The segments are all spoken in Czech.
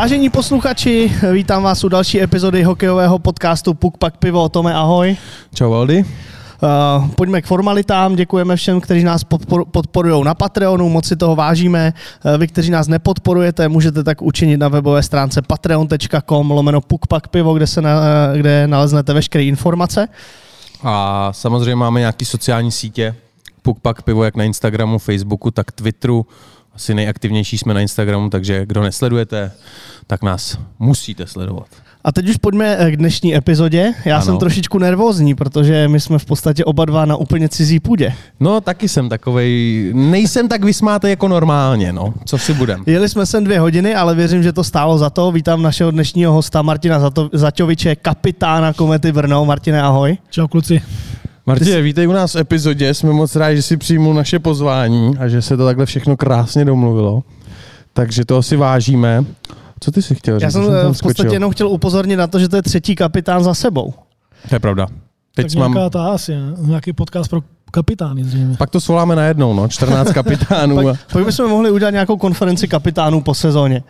Vážení posluchači, vítám vás u další epizody hokejového podcastu Puk Pak Pivo. Tome, ahoj. Čau, Valdy. Uh, pojďme k formalitám. Děkujeme všem, kteří nás podpor- podporují na Patreonu, moc si toho vážíme. Uh, vy, kteří nás nepodporujete, můžete tak učinit na webové stránce patreon.com lomeno pukpakpivo, kde, se na, kde naleznete veškeré informace. A samozřejmě máme nějaké sociální sítě, Pukpak Pivo, jak na Instagramu, Facebooku, tak Twitteru. Asi nejaktivnější jsme na Instagramu, takže kdo nesledujete, tak nás musíte sledovat. A teď už pojďme k dnešní epizodě. Já ano. jsem trošičku nervózní, protože my jsme v podstatě oba dva na úplně cizí půdě. No, taky jsem takovej, nejsem tak vysmátý jako normálně, no. Co si budem? Jeli jsme sem dvě hodiny, ale věřím, že to stálo za to. Vítám našeho dnešního hosta Martina Zaťoviče, kapitána Komety Brno. Martine, ahoj. Čau kluci. Martine, vítej u nás v epizodě. Jsme moc rádi, že si přijmul naše pozvání a že se to takhle všechno krásně domluvilo. Takže to si vážíme. Co ty si chtěl říct? Já jsem, jsem v podstatě jenom chtěl upozornit na to, že to je třetí kapitán za sebou. To je pravda. Teď tak mám... nějaká ta asi, nějaký podcast pro kapitány zřejmě. Pak to svoláme na jednou, no, 14 kapitánů. pak, pak bychom mohli udělat nějakou konferenci kapitánů po sezóně.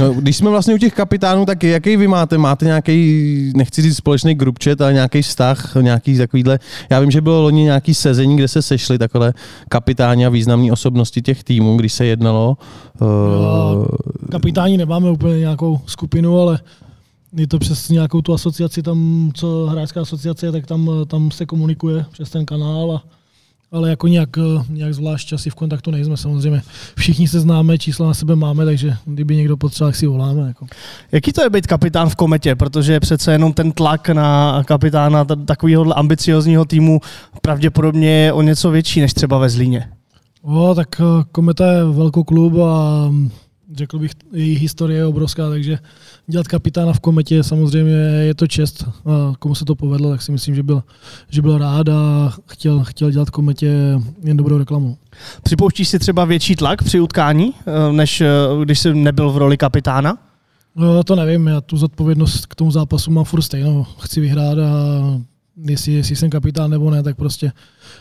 No, když jsme vlastně u těch kapitánů, tak jaký vy máte? Máte nějaký, nechci říct společný group chat, ale nějaký vztah, nějaký takovýhle. Já vím, že bylo loni nějaký sezení, kde se sešli takhle kapitáni a významné osobnosti těch týmů, když se jednalo. Uh... Kapitáni nemáme úplně nějakou skupinu, ale je to přes nějakou tu asociaci, tam, co hráčská asociace, tak tam, tam se komunikuje přes ten kanál a ale jako nějak, nějak zvlášť asi v kontaktu nejsme samozřejmě. Všichni se známe, čísla na sebe máme, takže kdyby někdo potřeboval, tak si voláme. Jako. Jaký to je být kapitán v kometě? Protože přece jenom ten tlak na kapitána takového ambiciozního týmu pravděpodobně je o něco větší než třeba ve Zlíně. O, tak eh, kometa je velký klub a řekl bych, její historie je obrovská, takže dělat kapitána v kometě samozřejmě je to čest. A komu se to povedlo, tak si myslím, že byl, že byl rád a chtěl, chtěl dělat kometě jen dobrou reklamu. Připouštíš si třeba větší tlak při utkání, eh, než eh, když jsi nebyl v roli kapitána? No, to nevím, já tu zodpovědnost k tomu zápasu mám furt stejnou. Chci vyhrát a jestli, jestli jsem kapitán nebo ne, tak prostě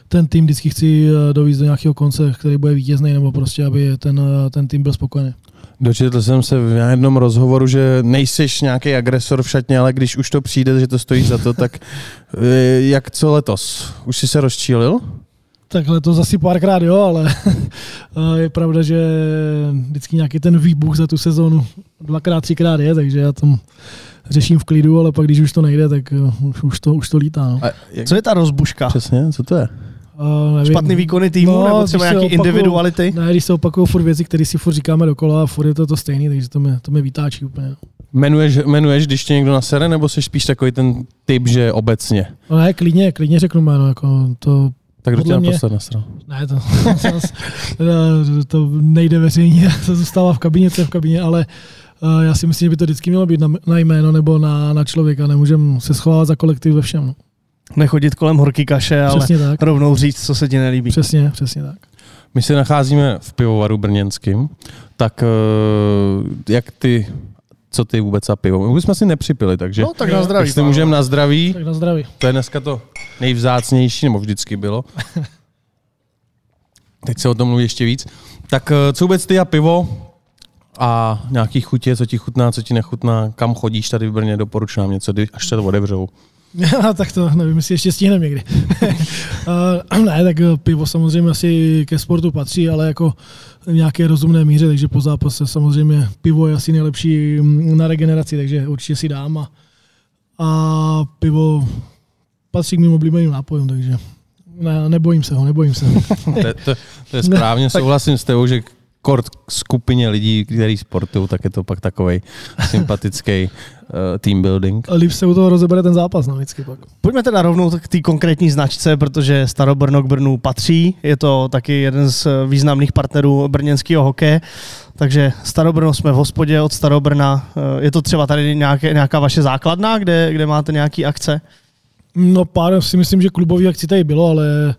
ten tým vždycky chci eh, dovízt do nějakého konce, který bude vítězný, nebo prostě, aby ten, ten tým byl spokojený. Dočetl jsem se v jednom rozhovoru, že nejsiš nějaký agresor v šatně, ale když už to přijde, že to stojí za to, tak eh, jak co letos? Už jsi se rozčílil? Tak letos asi párkrát jo, ale je pravda, že vždycky nějaký ten výbuch za tu sezónu dvakrát, třikrát je, takže já tam řeším v klidu, ale pak když už to nejde, tak eh, už to, už to lítá. No. jak... Co je ta rozbuška? Přesně, co to je? Uh, nevím. Špatný výkony týmu no, nebo třeba nějaký opakují, individuality? Ne, když se opakují furt věci, které si furt říkáme dokola a furt je to to stejný, takže to mě, to mě vytáčí úplně. Jmenuješ, jmenuješ, když tě někdo nasere, nebo jsi spíš takový ten typ, že obecně? No ne, klidně, klidně řeknu jméno, jako to tak kdo tě naposled nasral? Ne, to, to, to nejde veřejně, to zůstává v kabině, co je v kabině, ale uh, já si myslím, že by to vždycky mělo být na, na jméno nebo na, na člověka, nemůžeme se schovávat za kolektiv ve všem. Nechodit kolem horký kaše, přesně ale tak. rovnou říct, co se ti nelíbí. Přesně, přesně tak. My se nacházíme v pivovaru brněnským, tak eh, jak ty co ty vůbec a pivo. My jsme si nepřipili, takže no, tak na zdraví. Jestli můžeme na zdraví, tak na zdraví. To je dneska to nejvzácnější, nebo vždycky bylo. Teď se o tom mluví ještě víc. Tak eh, co vůbec ty a pivo a nějaký chutě, co ti chutná, co ti nechutná, kam chodíš tady v Brně, doporuč nám něco, až se to odevřou. tak to nevím, jestli ještě stihneme někdy. uh, ne, tak pivo samozřejmě asi ke sportu patří, ale jako v nějaké rozumné míře, takže po zápase samozřejmě pivo je asi nejlepší na regeneraci, takže určitě si dám a, a pivo patří k mým oblíbeným nápojům, takže ne, nebojím se ho, nebojím se to, to, to je správně, souhlasím s tebou, že kort skupině lidí, kteří sportují, tak je to pak takový sympatický uh, team building. Líp se u toho rozebere ten zápas, no, vždycky pak. Pojďme teda rovnou k té konkrétní značce, protože Starobrno k Brnu patří. Je to taky jeden z významných partnerů brněnského hokeje. Takže Starobrno jsme v hospodě od Starobrna. Eh, je to třeba tady nějaké, nějaká vaše základna, kde, kde máte nějaké akce? No pár si myslím, že klubový akci tady bylo, ale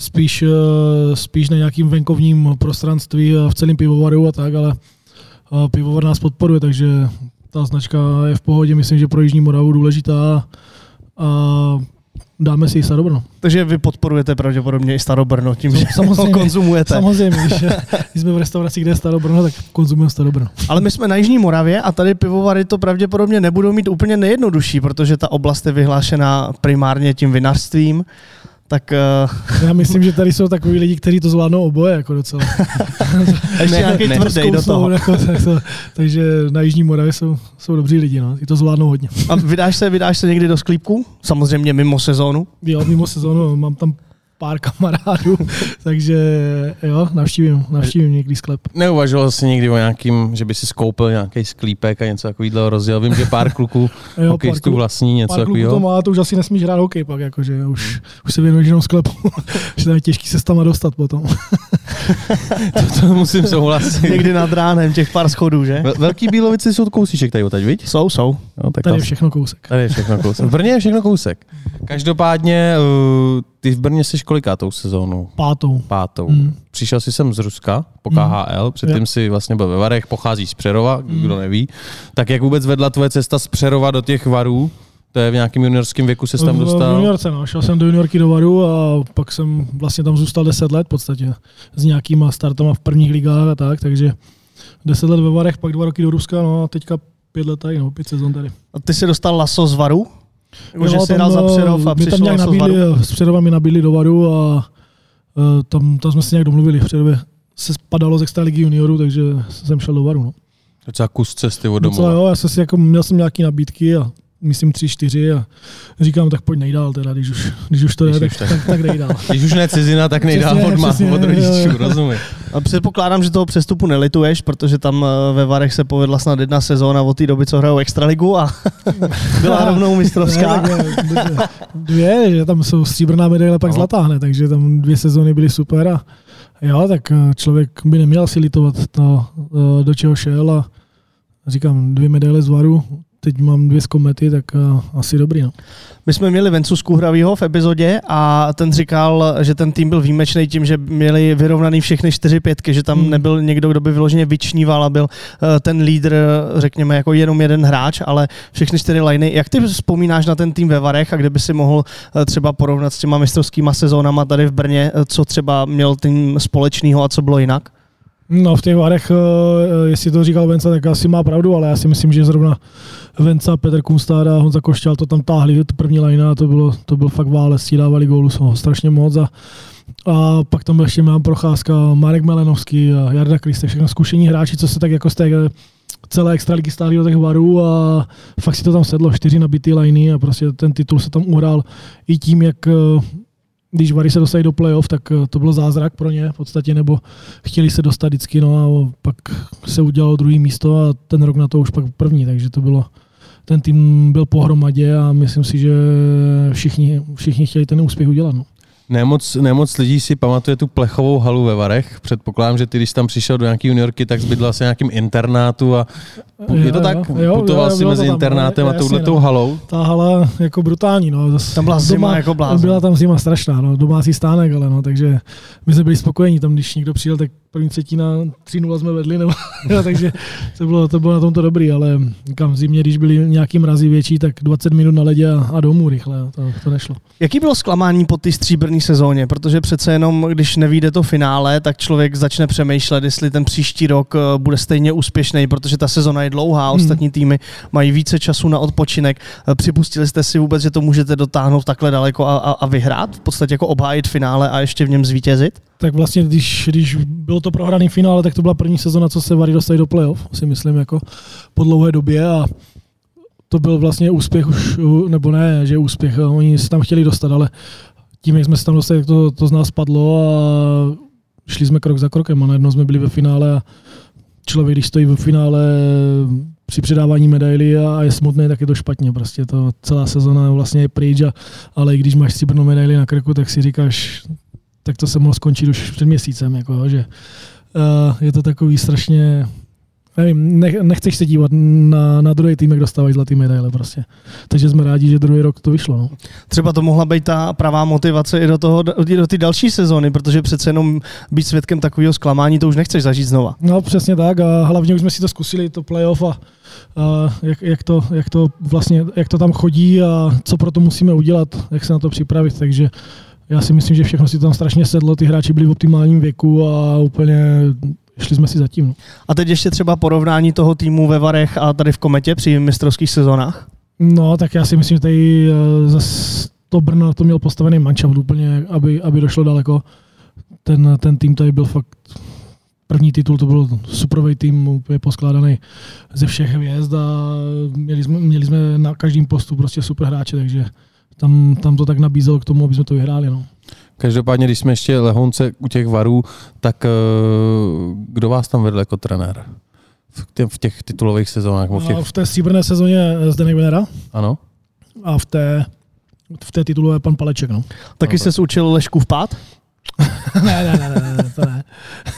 spíš, eh, spíš na nějakým venkovním prostranství v celém pivovaru a tak, ale eh, pivovar nás podporuje, takže ta značka je v pohodě, myslím, že pro Jižní Moravu důležitá a dáme si i Starobrno. Takže vy podporujete pravděpodobně i Starobrno tím, že samozřejmě. ho konzumujete. Samozřejmě, když, když jsme v restauraci, kde je Starobrno, tak konzumujeme Starobrno. Ale my jsme na Jižní Moravě a tady pivovary to pravděpodobně nebudou mít úplně nejjednodušší, protože ta oblast je vyhlášená primárně tím vinařstvím. Tak uh, Já myslím, že tady jsou takový lidi, kteří to zvládnou oboje, jako docela. ještě nějaký tvrdý do toho. Jako, tak to, takže na Jižní Moravě jsou, jsou dobří lidi, no. I to zvládnou hodně. A vydáš se, vydáš se někdy do sklípku? Samozřejmě mimo sezónu. Jo, mimo sezónu mám tam pár kamarádů, takže jo, navštívím, navštívím někdy sklep. Neuvažoval jsi někdy o nějakým, že by si skoupil nějaký sklípek a něco takového rozdělal? Vím, že pár kluků Jo, hokejistů vlastní něco Pár kluků to takového. má, to už asi nesmíš hrát hokej pak, jakože už, už se věnuješ jenom sklepu, že tam je těžký se tam dostat potom. To, to musím souhlasit. Někdy nad ránem těch pár schodů, že? Vel- Velký Bílovice jsou kousíček tady odtaď, viď? Jsou, jsou. No, tak Tady je všechno kousek. Tady je všechno kousek. V Brně je všechno kousek. Každopádně, uh, ty v Brně jsi kolikátou sezónu? Pátou. Pátou. Mm. Přišel jsi sem z Ruska po Mm. KHL, předtím Jo. si vlastně byl ve Varech, pochází z Přerova, Mm. kdo neví. Tak jak vůbec vedla tvoje cesta z Přerova do těch Varů? To je v nějakém juniorském věku se tam V- V dostal? juniorce, no. Šel jsem do juniorky do Varu a pak jsem vlastně tam zůstal 10 let v podstatě. S nějakýma startama v prvních ligách a tak, takže 10 let ve Varech, pak dva roky do Ruska, no a teďka pět let tady, no, pět sezon tady. A ty jsi dostal laso z Varu? Jako, že jsi tam, hrál za eh, Přerov a mě tam přišlo nějak nabídli, Varu? s Přerova mi nabídli do Varu a eh, tam, tam jsme se nějak domluvili. V Přerově se spadalo z extraligy juniorů, takže jsem šel do Varu. No. Docela kus cesty od Docela domova. jo, já jsem si jako, měl jsem nějaký nabídky a myslím tři, čtyři a říkám, tak pojď nejdál teda, když už, když už to Když je, už tak, tak. tak, nejdál. Když už ne cizina, tak nejdál Přesně, od, ma, přesně, od rodičů, rozumím. A předpokládám, že toho přestupu nelituješ, protože tam eh, ve Varech se povedla snad jedna sezóna od té doby, co hrajou Extraligu a byla rovnou mistrovská. Ne, tak, eh, dvě, že tam jsou stříbrná medaile, pak No. zlatá hned, takže tam dvě sezóny byly super a jo, tak eh, člověk by neměl si litovat to, do čeho šel a říkám, dvě medaile z Varu, teď mám dvě z komety, tak eh, asi dobrý. No. My jsme měli Vencu Skuhravýho v epizodě a ten říkal, že ten tým byl výjimečný tím, že měli vyrovnaný všechny čtyři pětky, že tam Hmm. nebyl někdo, kdo by vyloženě vyčníval a byl eh, ten lídr, řekněme, jako jenom jeden hráč, ale všechny čtyři liny. Jak ty vzpomínáš na ten tým ve Varech a kde by si mohl eh, třeba porovnat s těma mistrovskýma sezónama tady v Brně, co třeba měl tým společného a co bylo jinak? No v těch Varech, eh, jestli to říkal Venca, tak asi má pravdu, ale já si myslím, že zrovna Venca, Petr Kunstár a Honza Košťal to tam táhli, to první lajna, to bylo, to byl fakt válec, ti dávali gólu no, strašně moc a, a pak tam ještě mám Procházka, Marek Melenovský a Jarda Kriste, všechno zkušení hráči, co se tak jako z té celé extraligy stáli do těch varů a fakt si to tam sedlo, čtyři nabitý liny a prostě ten titul se tam uhrál i tím, jak eh, když Vary se dostali do playoff, tak eh, to bylo zázrak pro ně v podstatě, nebo chtěli se dostat vždycky, no a pak se udělalo druhý místo a ten rok na to už pak první, takže to bylo, ten tým byl pohromadě a myslím si, že všichni, všichni chtěli ten úspěch udělat. No. Nemoc, nemoc lidí si pamatuje tu plechovou halu ve Varech. Předpokládám, že ty, když tam přišel do nějaké juniorky, tak zbydl asi v nějakým internátu a je to Jo, tak? jo, jo, Putoval jo, si bylo mezi tam, internátem a touhletou no. halou. Ta hala jako brutální, no. Zas Tam byla zima jako blázen. Byla tam zima strašná, no. domácí stánek, ale no, takže my jsme byli spokojení, tam když někdo přijel, tak první třetina 3-0 jsme vedli, nebo, jo, takže to bylo, to bylo na tomto dobrý, ale kam v zimě, když byly nějaký mrazy větší, tak 20 minut na ledě a, a domů rychle, to, to nešlo. Jaký bylo zklamání po té stříbrné sezóně? Protože přece jenom, když nevíde to finále, tak člověk začne přemýšlet, jestli ten příští rok eh, bude stejně úspěšný, protože ta sezona je dlouhá, Hmm. ostatní týmy mají více času na odpočinek. Eh, Připustili jste si vůbec, že to můžete dotáhnout takhle daleko a, a, a vyhrát? V podstatě jako obhájit finále a ještě v něm zvítězit? Tak vlastně, když, když bylo to prohraný finále, tak to byla první sezona, co se Vary dostali do playoff, si myslím, jako po dlouhé době a to byl vlastně úspěch už, nebo ne, že úspěch, oni se tam chtěli dostat, ale tím, jak jsme se tam dostali, tak to, to z nás padlo a šli jsme krok za krokem a najednou jsme byli ve finále a člověk, když stojí ve finále při předávání medaily a je smutný, tak je to špatně. Prostě to celá sezona vlastně je pryč, a, ale i když máš stříbrnou medaili na krku, tak si říkáš, tak to se mohlo skončit už před měsícem. Jako, že, uh, je to takový strašně nevím, nech, nechceš se dívat na, na druhý tým, jak dostávají zlatý medaile prostě. Takže jsme rádi, že druhý rok to vyšlo. No. Třeba to mohla být ta pravá motivace i do toho, do té další sezóny, protože přece jenom být svědkem takového zklamání, to už nechceš zažít znova. No přesně tak a hlavně už jsme si to zkusili, to playoff a, a jak, jak, to, jak, to vlastně, jak to tam chodí a co pro to musíme udělat, jak se na to připravit, takže já si myslím, že všechno si tam strašně sedlo, ty hráči byli v optimálním věku a úplně šli jsme si zatím. No. A teď ještě třeba porovnání toho týmu ve Varech a tady v Kometě při mistrovských sezónách? No, tak já si myslím, že tady eh, zase to Brno to měl postavený manšaft úplně, aby, aby došlo daleko. Ten, ten tým tady byl fakt první titul, to byl superový tým, úplně poskládaný ze všech hvězd a měli jsme, měli jsme na každém postu prostě super hráče, takže tam, tam to tak nabízelo k tomu, aby jsme to vyhráli. No. Každopádně, když jsme ještě lehonce u těch varů, tak eh, kdo vás tam vedl jako trenér? V, těch, v těch titulových sezónách? V, těch... v té stříbrné sezóně Zdeněk Venera. Ano. A v té, v té titulové pan Paleček. No. Taky no, jsi učil Lešku v pát? ne, ne, ne, ne, to ne.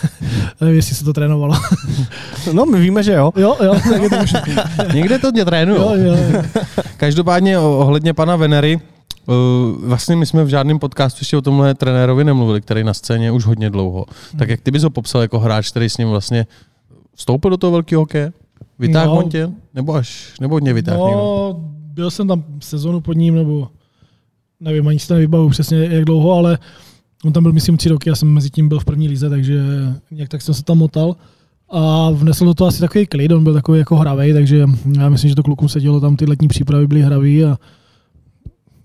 Nevím, jestli se to trénovalo. no, my víme, že jo. Jo, jo, tak je to Někde to mě trénují. Jo, jo, jo. Každopádně ohledně pana Venery, Uh, vlastně my jsme v žádném podcastu ještě o tomhle trenérovi nemluvili, který na scéně už hodně dlouho. Hmm. Tak jak ty bys ho popsal jako hráč, který s ním vlastně vstoupil do toho velkého hokeje? Vytáhl no, tě? Nebo až, nebo hodně vytáhl No, byl jsem tam sezonu pod ním, nebo nevím, ani si to nevybavu přesně jak dlouho, ale on tam byl myslím tři roky, já jsem mezi tím byl v první lize, takže nějak tak jsem se tam motal a vnesl do toho asi takový klid, on byl takový jako hravý, takže já myslím, že to klukům se dělo, tam ty letní přípravy byly hravý a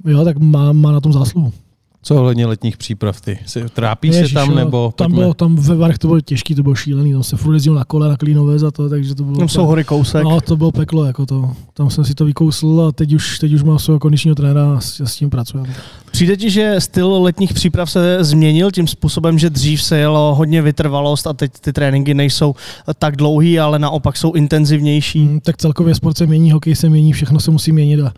jo, tak má, má na tom zásluhu. Co ohledně letních příprav ty? Trápíš Ježiš, se tam nebo? Tam, bylo, tam ve Varech to bylo těžký, to bylo šílený, tam se furt jezdil na kole, na Klínové za to, takže to bylo... Tam jsou hory kousek. No, to bylo peklo, jako to. Tam jsem si to vykousl a teď už, teď už mám svého kondičního trenéra a s, s tím pracujeme. Přijde ti, že styl letních příprav se změnil tím způsobem, že dřív se jelo hodně vytrvalost a teď ty tréninky nejsou tak dlouhý, ale naopak jsou intenzivnější? Hmm, tak celkově sport se mění, hokej se mění, všechno se musí měnit a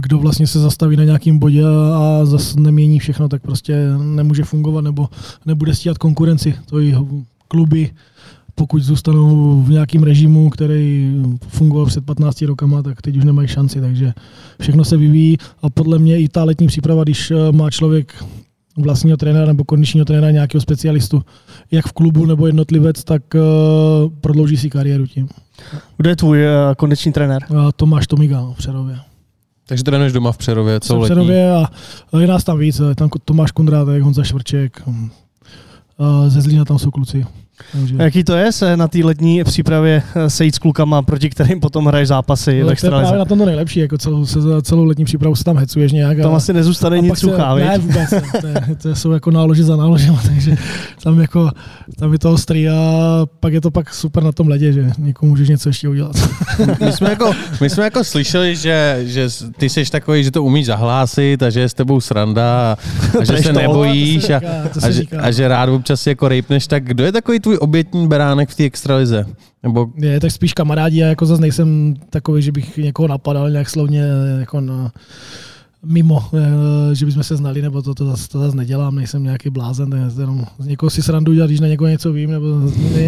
kdo vlastně se zastaví na nějakém bodě a zase nemění všechno, tak prostě nemůže fungovat nebo nebude stíhat konkurenci. To i kluby, pokud zůstanou v nějakém režimu, který fungoval před 15 rokama, tak teď už nemají šanci, takže všechno se vyvíjí a podle mě i ta letní příprava, když eh, má člověk vlastního trenéra nebo kondičního trenéra nějakého specialistu, jak v klubu nebo jednotlivec, tak uh, prodlouží si kariéru tím. Kdo je tvůj uh, kondiční trenér? Uh, Tomáš Tomiga v Přerově. Takže trénuješ doma v Přerově, co v Přerově a je nás tam víc, tam Tomáš Kundrátek, Honza Švrček, ze Zlína tam jsou kluci. Takže... Jaký to je se na té letní přípravě eh, sejít s klukama, proti kterým potom hraješ zápasy no, To je právě na tom to nejlepší, jako celou, se, celou letní přípravu se tam hecuješ nějak. Tam a, asi nezůstane nic suchá, Ne, vůbec, ne, to, to, jsou jako nálože za náložem, takže tam, jako, tam je to ostrý a pak je to pak super na tom ledě, že někomu můžeš něco ještě udělat. My jsme jako, my jsme jako slyšeli, že, že ty jsi takový, že to umíš zahlásit a že je s tebou sranda a, a že se nebojíš a, a, že, a že rád občas jako rejpneš, tak kdo je takový tvůj obětní beránek v té extralize? Nebo... Je, tak spíš kamarádi, já jako zase nejsem takový, že bych někoho napadal nějak slovně jako na, mimo, eh, že bychom se znali, nebo to, to, zase, to zase nedělám, nejsem nějaký blázen, ne, jenom z někoho si srandu dělat, když na někoho něco vím, nebo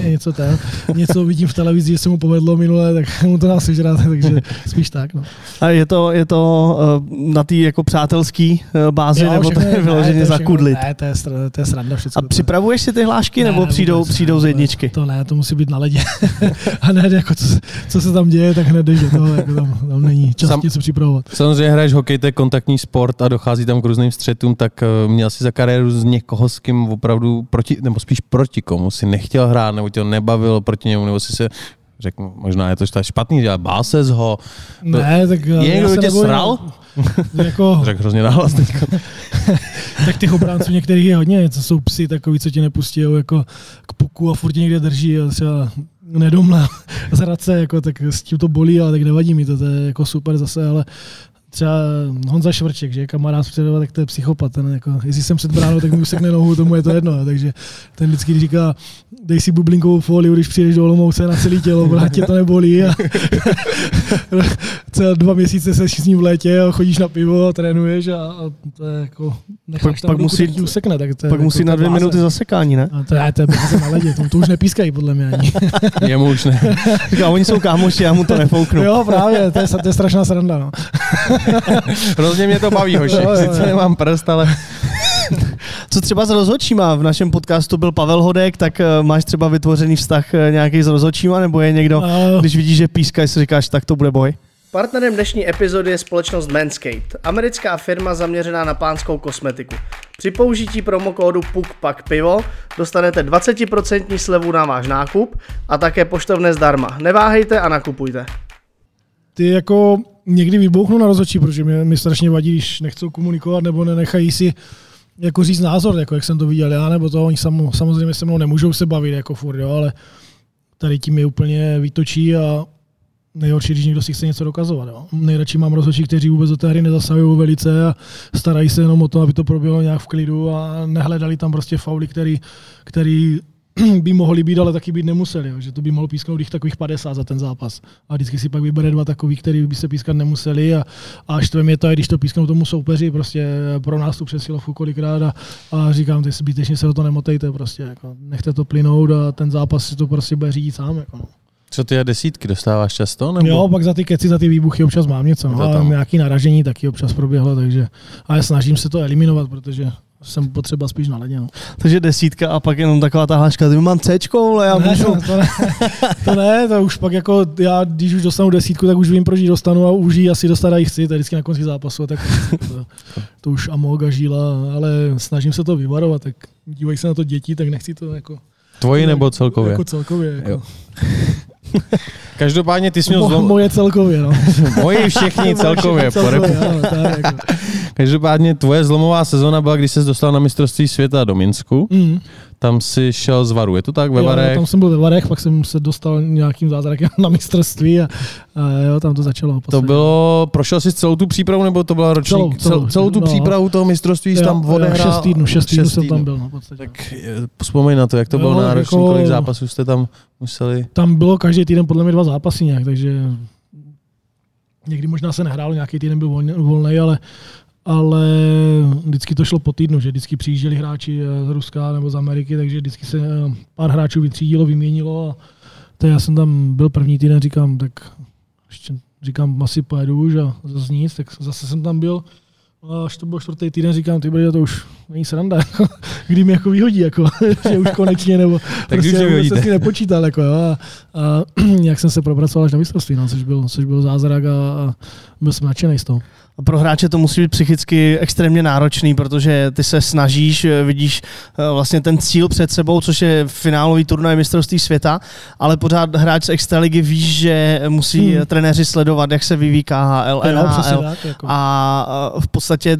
něco ten, něco vidím v televizi, že se mu povedlo minule, tak mu to nás sežrat, takže spíš tak. No. A je to, je to eh, na té jako přátelský eh, bázi, jo, nebo to je vyloženě zakudlit? Ne, to je, to je sranda všechno. A připravuješ si ty hlášky, ne, nebo přijdou, vůbec, přijdou z jedničky? To ne, to musí být na ledě. a hned, jako co, co, se tam děje, tak hned jdeš do toho, jako tam, tam není čas Sam, něco připravovat. Samozřejmě hraješ hokej, to je kontakt kontaktní sport a dochází tam k různým střetům, tak eh, měl si za kariéru z někoho, s kým opravdu proti, nebo spíš proti komu si nechtěl hrát, nebo tě to nebavilo proti němu, nebo si se řeknu, možná je to špatný, ale bál se z ho. Ne, tak je někdo tě sral? jako... Řekl hrozně nahlas tak těch obránců některých je hodně, co jsou psy takový, co tě nepustí jako k puku a furt někde drží a třeba nedomlá zradce, jako, tak s tím to bolí, ale tak nevadí mi to, to je jako super zase, ale třeba Honza Švrček, že je kamarád předova, tak to je psychopat. Ten jako, jestli jsem před bránou, tak mi usekne nohu, tomu je to jedno. Takže ten vždycky říká, dej si bublinkovou folii, když přijdeš do Olomouce na celé tělo, protože tě to nebolí. A celé dva měsíce se s ním v létě a chodíš na pivo a trénuješ a, a to je jako, pak, pak musí, usekne. Tak to je pak jako musí na dvě minuty zasekání, ne? A to je, to je na ledě, to, to, už nepískají podle mě ani. je mu už ne. Říká, oni jsou kámoši, já mu to nefouknu. jo, právě, to je, to je strašná sranda. No. Hrozně mě to baví, hoši. Sice nemám prst, ale... Co třeba s rozhodčíma? V našem podcastu byl Pavel Hodek, tak uh, máš třeba vytvořený vztah uh, nějaký s rozhodčíma, nebo je někdo, uh. když vidíš, že píska, si říkáš, tak to bude boj? Partnerem dnešní epizody je společnost Manscaped, americká firma zaměřená na pánskou kosmetiku. Při použití promokódu PUKPAK pivo dostanete 20% slevu na váš nákup a také poštovné zdarma. Neváhejte a nakupujte. Ty jako někdy vybouchnu na rozhodčí, protože mě, mi strašně vadí, když nechcou komunikovat nebo nenechají si jako říct názor, jako jak jsem to viděl já, nebo to oni sam, samozřejmě se mnou nemůžou se bavit jako furt, jo, ale tady tím je úplně vytočí a nejhorší, když někdo si chce něco dokazovat. Jo. Nejradši mám rozhodčí, kteří vůbec do té hry nezasahují velice a starají se jenom o to, aby to proběhlo nějak v klidu a nehledali tam prostě fauly, který, který by mohli být, ale taky být nemuseli. Jo. Že to by mohlo písknout jich takových 50 za ten zápas. A vždycky si pak vybere dva takových, který by se pískat nemuseli a, a štve mě to, když to písknou tomu soupeři, prostě pro nás tu přesilovku kolikrát a, a říkám, ty zbytečně se do to nemotejte, prostě, jako, nechte to plynout a ten zápas si to prostě bude řídit sám. Jako, no. Co ty a desítky dostáváš často? Nebo? Jo, pak za ty keci, za ty výbuchy občas mám něco. No, a nějaký naražení taky občas proběhlo, takže ale snažím se to eliminovat, protože jsem potřeba spíš na ledě. No. Takže desítka a pak jenom taková ta hláška, ty mám C, ale já ne, můžu... To ne, to ne, to už pak jako já, když už dostanu desítku, tak už vím, proč ji dostanu a už ji asi dostat i chci, to je vždycky na konci zápasu, tak to, to už amoga žíla, ale snažím se to vyvarovat, tak dívají se na to děti, tak nechci to jako... Tvoji nebo celkově? Jako celkově. Jako. Jo. Každopádně ty jsi měl zlom... Moje celkově, no. Moji všichni celkově. celkově ano, tak, jako. Každopádně tvoje zlomová sezona byla, když jsi dostal na mistrovství světa do Minsku. Mm. Tam si šel z Varu, je to tak? Ve jo, Varech? tam jsem byl ve Varech, pak jsem se dostal nějakým zázrakem na mistrovství a, a jo, tam to začalo. To bylo, prošel jsi celou tu přípravu, nebo to byla roční? Celou, celou, celou tu no. přípravu toho mistrovství jsi tam odehrál? Šest týdnů, šest týdnů jsem tam byl. No, podstatě. Tak vzpomeň na to, jak to jo, bylo náročné, jako, kolik zápasů jste tam museli? Tam bylo každý týden podle mě dva zápasy nějak, takže někdy možná se nehrálo, nějaký týden byl volný, ale ale vždycky to šlo po týdnu, že vždycky přijížděli hráči eh, z Ruska nebo z Ameriky, takže vždycky se eh, pár hráčů vytřídilo, vyměnilo a to já jsem tam byl první týden, říkám, tak ještě říkám, asi pojedu už a zase nic, tak zase jsem tam byl. A až to byl čtvrtý týden, říkám, ty bude to už není sranda, jako, kdy mi jako vyhodí, jako, že už konečně, nebo tak prostě se s nepočítal, jako, jo, a, a, jak jsem se propracoval až na mistrovství, no, což, byl, což byl zázrak a, a byl jsem nadšený z toho pro hráče to musí být psychicky extrémně náročný, protože ty se snažíš, eh, vidíš eh, vlastně ten cíl před sebou, což je finálový turnaj mistrovství světa, ale pořád hráč z extraligy víš, že musí hmm. trenéři sledovat, jak se vyvíjí KHL, NHL jako. a v podstatě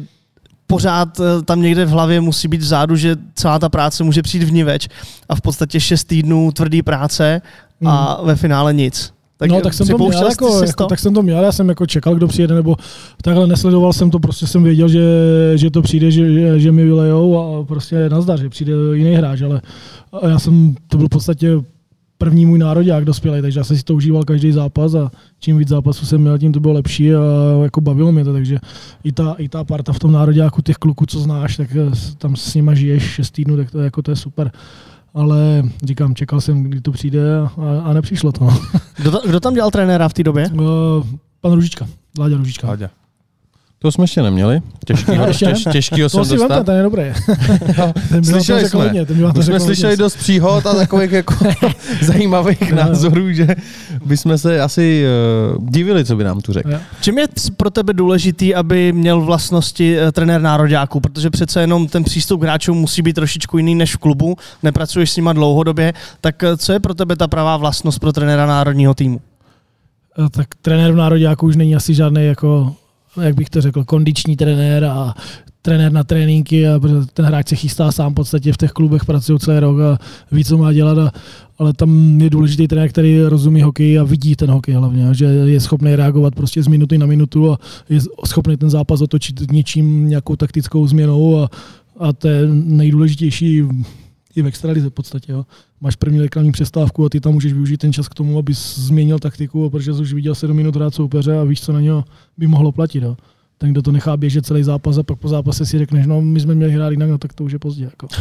pořád eh, tam někde v hlavě musí být vzadu, že celá ta práce může přijít vniveč a v podstatě šest týdnů tvrdý práce a hmm. ve finále nic. Tak no, tak jsem to měl, jako, jako, tak jsem to měl, já jsem jako čekal, kdo přijede, nebo takhle nesledoval jsem to, prostě jsem věděl, že, že to přijde, že, že, že mi vylejou a prostě nazdar, že přijde jiný hráč, ale já jsem, to byl v podstatě první můj národák dospělý, takže já jsem si to užíval každý zápas a čím víc zápasů jsem měl, tím to bylo lepší a jako bavilo mě to, takže i ta, i ta parta v tom nároďáku těch kluků, co znáš, tak tam s nima žiješ šest týdnů, tak to, jako to je super ale říkám, čekal jsem, kdy to přijde a, a nepřišlo to. Kdo, to, kdo tam dělal trenéra v té době? Uh, pan Ružička, Vláďa Ružička. Vláďa. To jsme ještě neměli. Těžkýho, těž, těžkýho to jsem dostat. To je dobré. slyšeli jsme. Hodně, my jsme slyšeli dost příhod a takových jako zajímavých no. názorů, že bychom se asi uh, divili, co by nám tu řekl. Čím je pro tebe důležitý, aby měl vlastnosti uh, trenér nároďáků? Protože přece jenom ten přístup k hráčům musí být trošičku jiný než v klubu. Nepracuješ s nima dlouhodobě. Tak uh, co je pro tebe ta pravá vlastnost pro trenéra národního týmu? Tak trenér v nároďáku už není asi žádný jako jak bych to řekl, kondiční trenér a trenér na tréninky a ten hráč se chystá sám v podstatě v těch klubech, pracuje celý rok a ví, co má dělat a, ale tam je důležitý trenér, který rozumí hokej a vidí ten hokej hlavně, že je schopný reagovat prostě z minuty na minutu a je schopný ten zápas otočit něčím, nějakou taktickou změnou a, a to je nejdůležitější i v extralize v podstatě. Jo. Máš první reklamní přestávku a ty tam můžeš využít ten čas k tomu, abys změnil taktiku, protože jsi už viděl 7 minut hrát soupeře a víš, co na něho by mohlo platit. Jo. Ten, kdo to nechá běžet celý zápas a pak po zápase si řekneš, no my jsme měli hrát jinak, no tak to už je pozdě. Jako.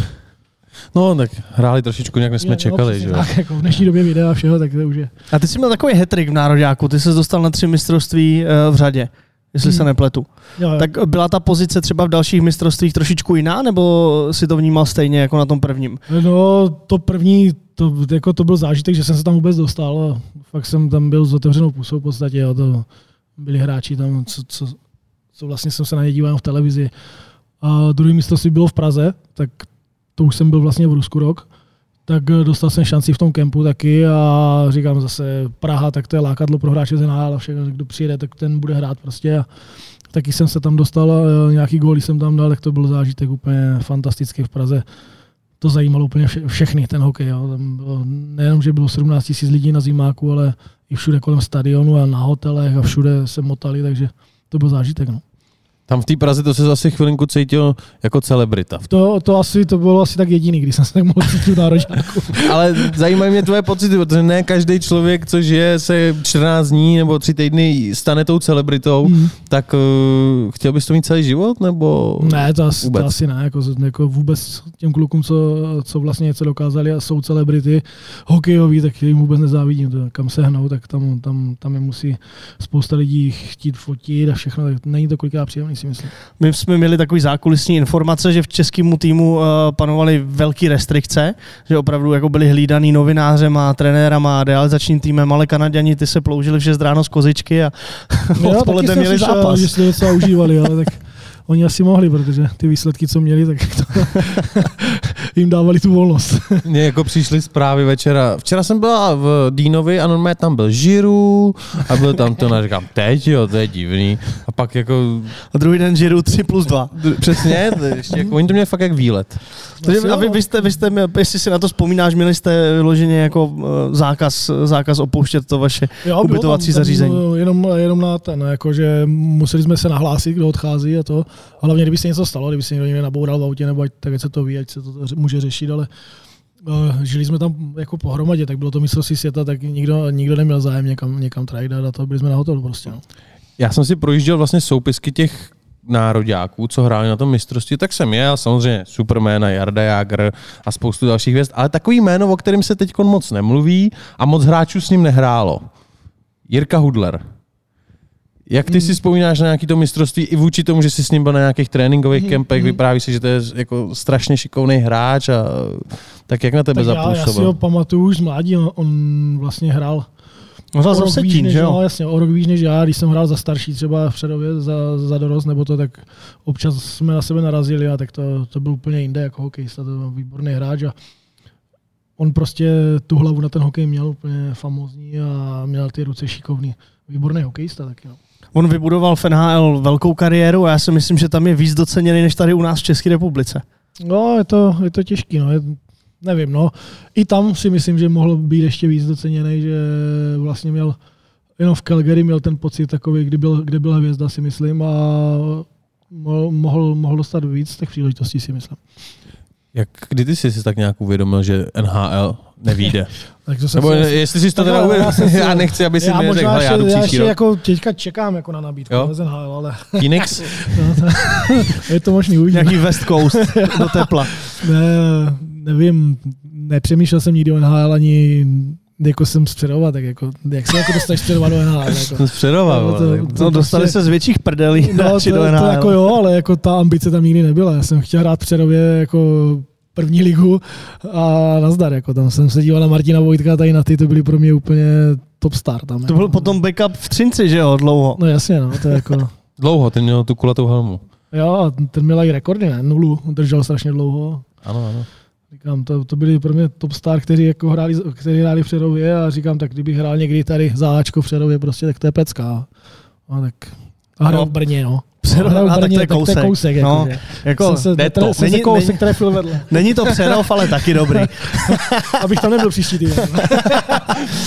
No, tak hráli trošičku nějak, než jsme čekali, že jo. tak, jako v dnešní době videa a všeho, tak to už je. A ty jsi měl takový hetrik v Nároďáku, ty jsi dostal na tři mistrovství eh, v řadě, jestli Hmm. se nepletu. Jo, jo. Tak byla ta pozice třeba v dalších mistrovstvích trošičku jiná, nebo si to vnímal stejně jako na tom prvním? No, to první, to, jako to byl zážitek, že jsem se tam vůbec dostal. A fakt jsem tam byl s otevřenou pusou v podstatě. Jo, to byli hráči tam, co, co, co vlastně jsem se na ně díval v televizi. A druhý mistrovství bylo v Praze, tak to už jsem byl vlastně v Rusku rok. Tak eh, dostal jsem šanci v tom kempu taky a říkám zase Praha, tak to je lákadlo pro hráče z NHL a všechno, kdo přijede, tak ten bude hrát prostě. A taky jsem se tam dostal, eh, nějaký góly jsem tam dal, tak to byl zážitek úplně fantastický v Praze to zajímalo úplně vše, všechny, ten hokej. Jo. Tam bylo, nejenom, že bylo 17 000 lidí na zimáku, ale i všude kolem stadionu a na hotelech a všude se motali, takže to byl zážitek. No. Tam v té Praze to se zase chvilinku cítil jako celebrita. To, to, asi, to bylo asi tak jediný, když jsem se tak mohl cítit na rožáku. Ale zajímají mě tvoje pocity, protože ne každý člověk, co žije se 14 dní nebo 3 týdny, stane tou celebritou, Hmm. tak uh, chtěl bys to mít celý život? Nebo... Ne, to asi, Vůbec. to asi ne. Jako, jako vůbec těm klukům, co, co vlastně něco dokázali a jsou celebrity hokejový, tak jim vůbec nezávidím. To, kam se hnou, tak tam, tam, tam je musí spousta lidí chtít fotit a všechno. Tak není to kolikrát příjemný, si myslím. My jsme měli takový zákulisní informace, že v českému týmu uh, panovaly velké restrikce, že opravdu jako byli hlídaný novinářem a trenérama a realizačním týmem, ale Kanaděni ty se ploužili v 6 ráno z kozičky a odpoledne měli zápas. Že si to docela užívali, ale tak oni asi mohli, protože ty výsledky, co měli, tak to jim dávali tu volnost. Mně jako přišly zprávy večera. Včera jsem byla v Dínovi a normálně tam byl Žiru a byl tam to, a říkám, teď jo, to je divný. A pak jako, A druhý den Žiru 3 plus 2. přesně, ještě, jako, oni to měli fakt jak výlet. Takže, a vy, vy, jste, vy jste, jestli si na to vzpomínáš, měli jste vyloženě jako uh, zákaz, zákaz opouštět to vaše Jo, bylo ubytovací tam- tam, zařízení. eh, Jenom, jenom na ten, jakože museli jsme se nahlásit, kdo odchází a to. A hlavně, kdyby se něco stalo, kdyby se někdo někde naboural v autě, nebo ať, tak ať se to ví, ať se to může řešit, ale uh, žili jsme tam jako pohromadě, tak bylo to mistrovství světa, tak nikdo, nikdo neměl zájem někam, někam trajdat a to byli jsme na hotelu prostě. No. Já jsem si projížděl vlastně soupisky těch nároďáků, co hráli na tom mistrovství, tak jsem jel, samozřejmě Superman a Jarda Jager a spoustu dalších hvězd, ale takový jméno, o kterém se teď moc nemluví a moc hráčů s ním nehrálo. Jirka Hudler. Jak ty si vzpomínáš na nějaký to mistrovství i vůči tomu, že jsi s ním byl na nějakých tréninkových kempech, vypráví si, že to je jako strašně šikovný hráč a tak jak na tebe Tak já, já si ho zapůsobil? pamatuju už z mládí, on, on vlastně hrál No za než, že no, jo? jasně, o rok víc než já, když jsem hrál za starší třeba v Přerově, za, za dorost nebo to, tak občas jsme na sebe narazili a tak to, to byl úplně jinde jako hokejista, to byl výborný hráč a on prostě tu hlavu na ten hokej měl úplně famózní a měl ty ruce šikovný. Výborný hokejista taky. No. On vybudoval v NHL velkou kariéru a já si myslím, že tam je víc doceněný než tady u nás v České republice. No, je to, je to těžký, no. Je, nevím, no. I tam si myslím, že mohl být ještě víc doceněný, že vlastně měl jenom v Calgary měl ten pocit takový, kdy byl, kde byla hvězda, si myslím, a mohl, mohl, mohl dostat víc těch příležitostí, si myslím. Jak, kdy ty jsi si tak nějak uvědomil, že NHL nevíde? Tak to jsem Nebo si- jestli jsi to teda uvědomil, já jsem si- já nechci, aby si já mi řekl, možná "Hele, já ještě, jdu já příští ještě rok. jako teďka čekám jako na nabídku Jo? z NHL, ale Phoenix? no, to, je to možný uvidíme. Nějaký West Coast do tepla. Ne, nevím, nepřemýšlel jsem nikdy o NHL, ani jako jsem z Přerova, tak jako, jak se jako dostaneš z Přerova do NHL? Jako. Jsem zpředoval. No, to- vole. to- No, dostali prostě- se z větších prdelí No, to, do to, NHL. jako jo, ale jako ta ambice tam nikdy nebyla. Já jsem chtěl hrát v Přerově jako první ligu a nazdar. Jako tam jsem se díval na Martina Vojtka, tady na ty, to byly pro mě úplně top star. Tam, To jako. byl potom backup v Třinci, že jo, dlouho. No jasně, no, to je jako... Dlouho, ten měl tu kulatou helmu. Jo, a ten měl i rekordy, ne? Nulu, držel strašně dlouho. Ano, ano. Říkám, to, to byli pro mě top star, kteří jako hráli, kteří hráli v Přerově a říkám, tak kdybych hrál někdy tady za Ačko v Přerově, prostě, tak to je pecka. No, tak a hrál No. v Brně, no. Přerov, v a, tak to je kousek. To je kousek no, jako, jako, jsem se, to. Jsem se Není- kousek není- trefil vedle, není to Přerov, ale taky dobrý. abych tam nebyl příští týden.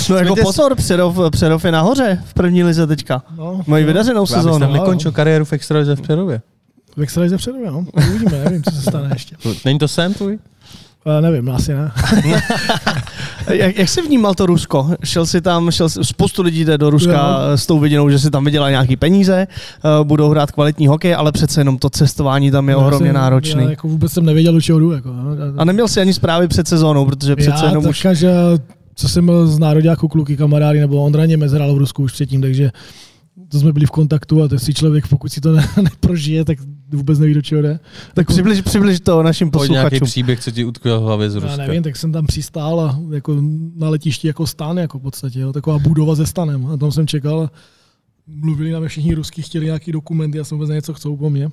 No jako pozor, Přerov, Přerov je nahoře v první lize teďka. No, Mají vydařenou Já bych sezónu. tam nekončil kariéru v extralize v Přerově. v extralize předu, no. Uvidíme, nevím, co se stane ještě. Není to sen tvůj? Uh, nevím, asi ne. Jak, jak jsi vnímal to Rusko? Šel si tam, šel spoustu lidí jde do Ruska Jo. s tou viděnou, že si tam vydělají nějaký peníze, eh, budou hrát kvalitní hokej, ale přece jenom to cestování tam je Já ohromně jsem- náročný. Já jako vůbec jsem nevěděl, do čeho jdu. Jako, no. A neměl jsi ani zprávy před sezónou, protože přece já jenom už... že co jsem byl z nároďáku kluky kamarády, nebo Ondra Němec hrál v Rusku už předtím, takže to jsme byli v kontaktu a to si člověk, pokud si to ne, neprožije, tak vůbec neví, do čeho jde. Tak přibliž, přibliž to našim Pojď nějaký posluchačům. příběh, co ti utkvěl v hlavě z Já Ruska. nevím, tak jsem tam přistál a jako na letišti jako stan, jako v podstatě, jo, taková budova se stanem. A tam jsem čekal a mluvili na mě všichni ruský, chtěli nějaký dokumenty, já jsem vůbec něco chcou po mně.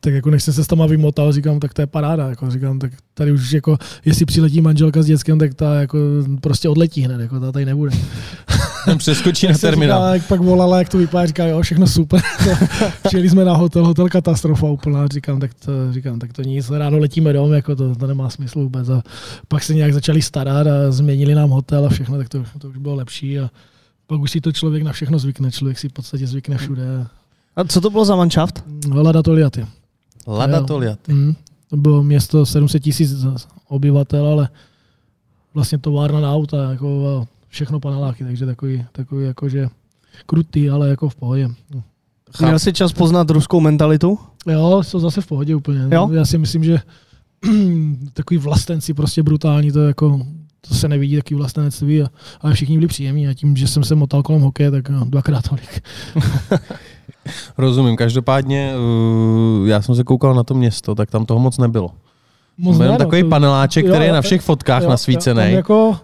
Tak jako než jsem se s tam vymotal, říkám, tak to je paráda, jako říkám, tak tady už jako, jestli přiletí manželka s dětskem, tak ta jako prostě odletí hned, jako ta tady nebude. Tam přeskočí na terminál. Říkal, jak pak volala, jak to vypadá, říká, jo, všechno super. Přijeli jsme na hotel, hotel katastrofa úplná, říkám, tak to, říkám, tak to nic, ráno letíme dom, jako to, to nemá smysl vůbec. A pak se nějak začali starat a změnili nám hotel a všechno, tak to, to už bylo lepší. A pak už si to člověk na všechno zvykne, člověk si v podstatě zvykne všude. A co to bylo za manšaft? Lada Toliaty. Lada Jo. Toliat. Mm. To bylo město 700 tisíc obyvatel, ale vlastně továrna na auta, jako všechno paneláky, takže takový, takový jako, že krutý, ale jako v pohodě. Měl jsi čas poznat ruskou mentalitu? Jo, jsou zase v pohodě úplně. Jo? Já si myslím, že takový vlastenci prostě brutální, to jako to se nevidí, takový vlastenectví, a, ale všichni byli příjemní a tím, že jsem se motal kolem hokeje, tak no, dvakrát tolik. Rozumím. Každopádně uh, já jsem se koukal na to město, tak tam toho moc nebylo. Moc jenom ne, no, takový to- paneláček, jo, který je jo, na všech fotkách jo, nasvícený. jako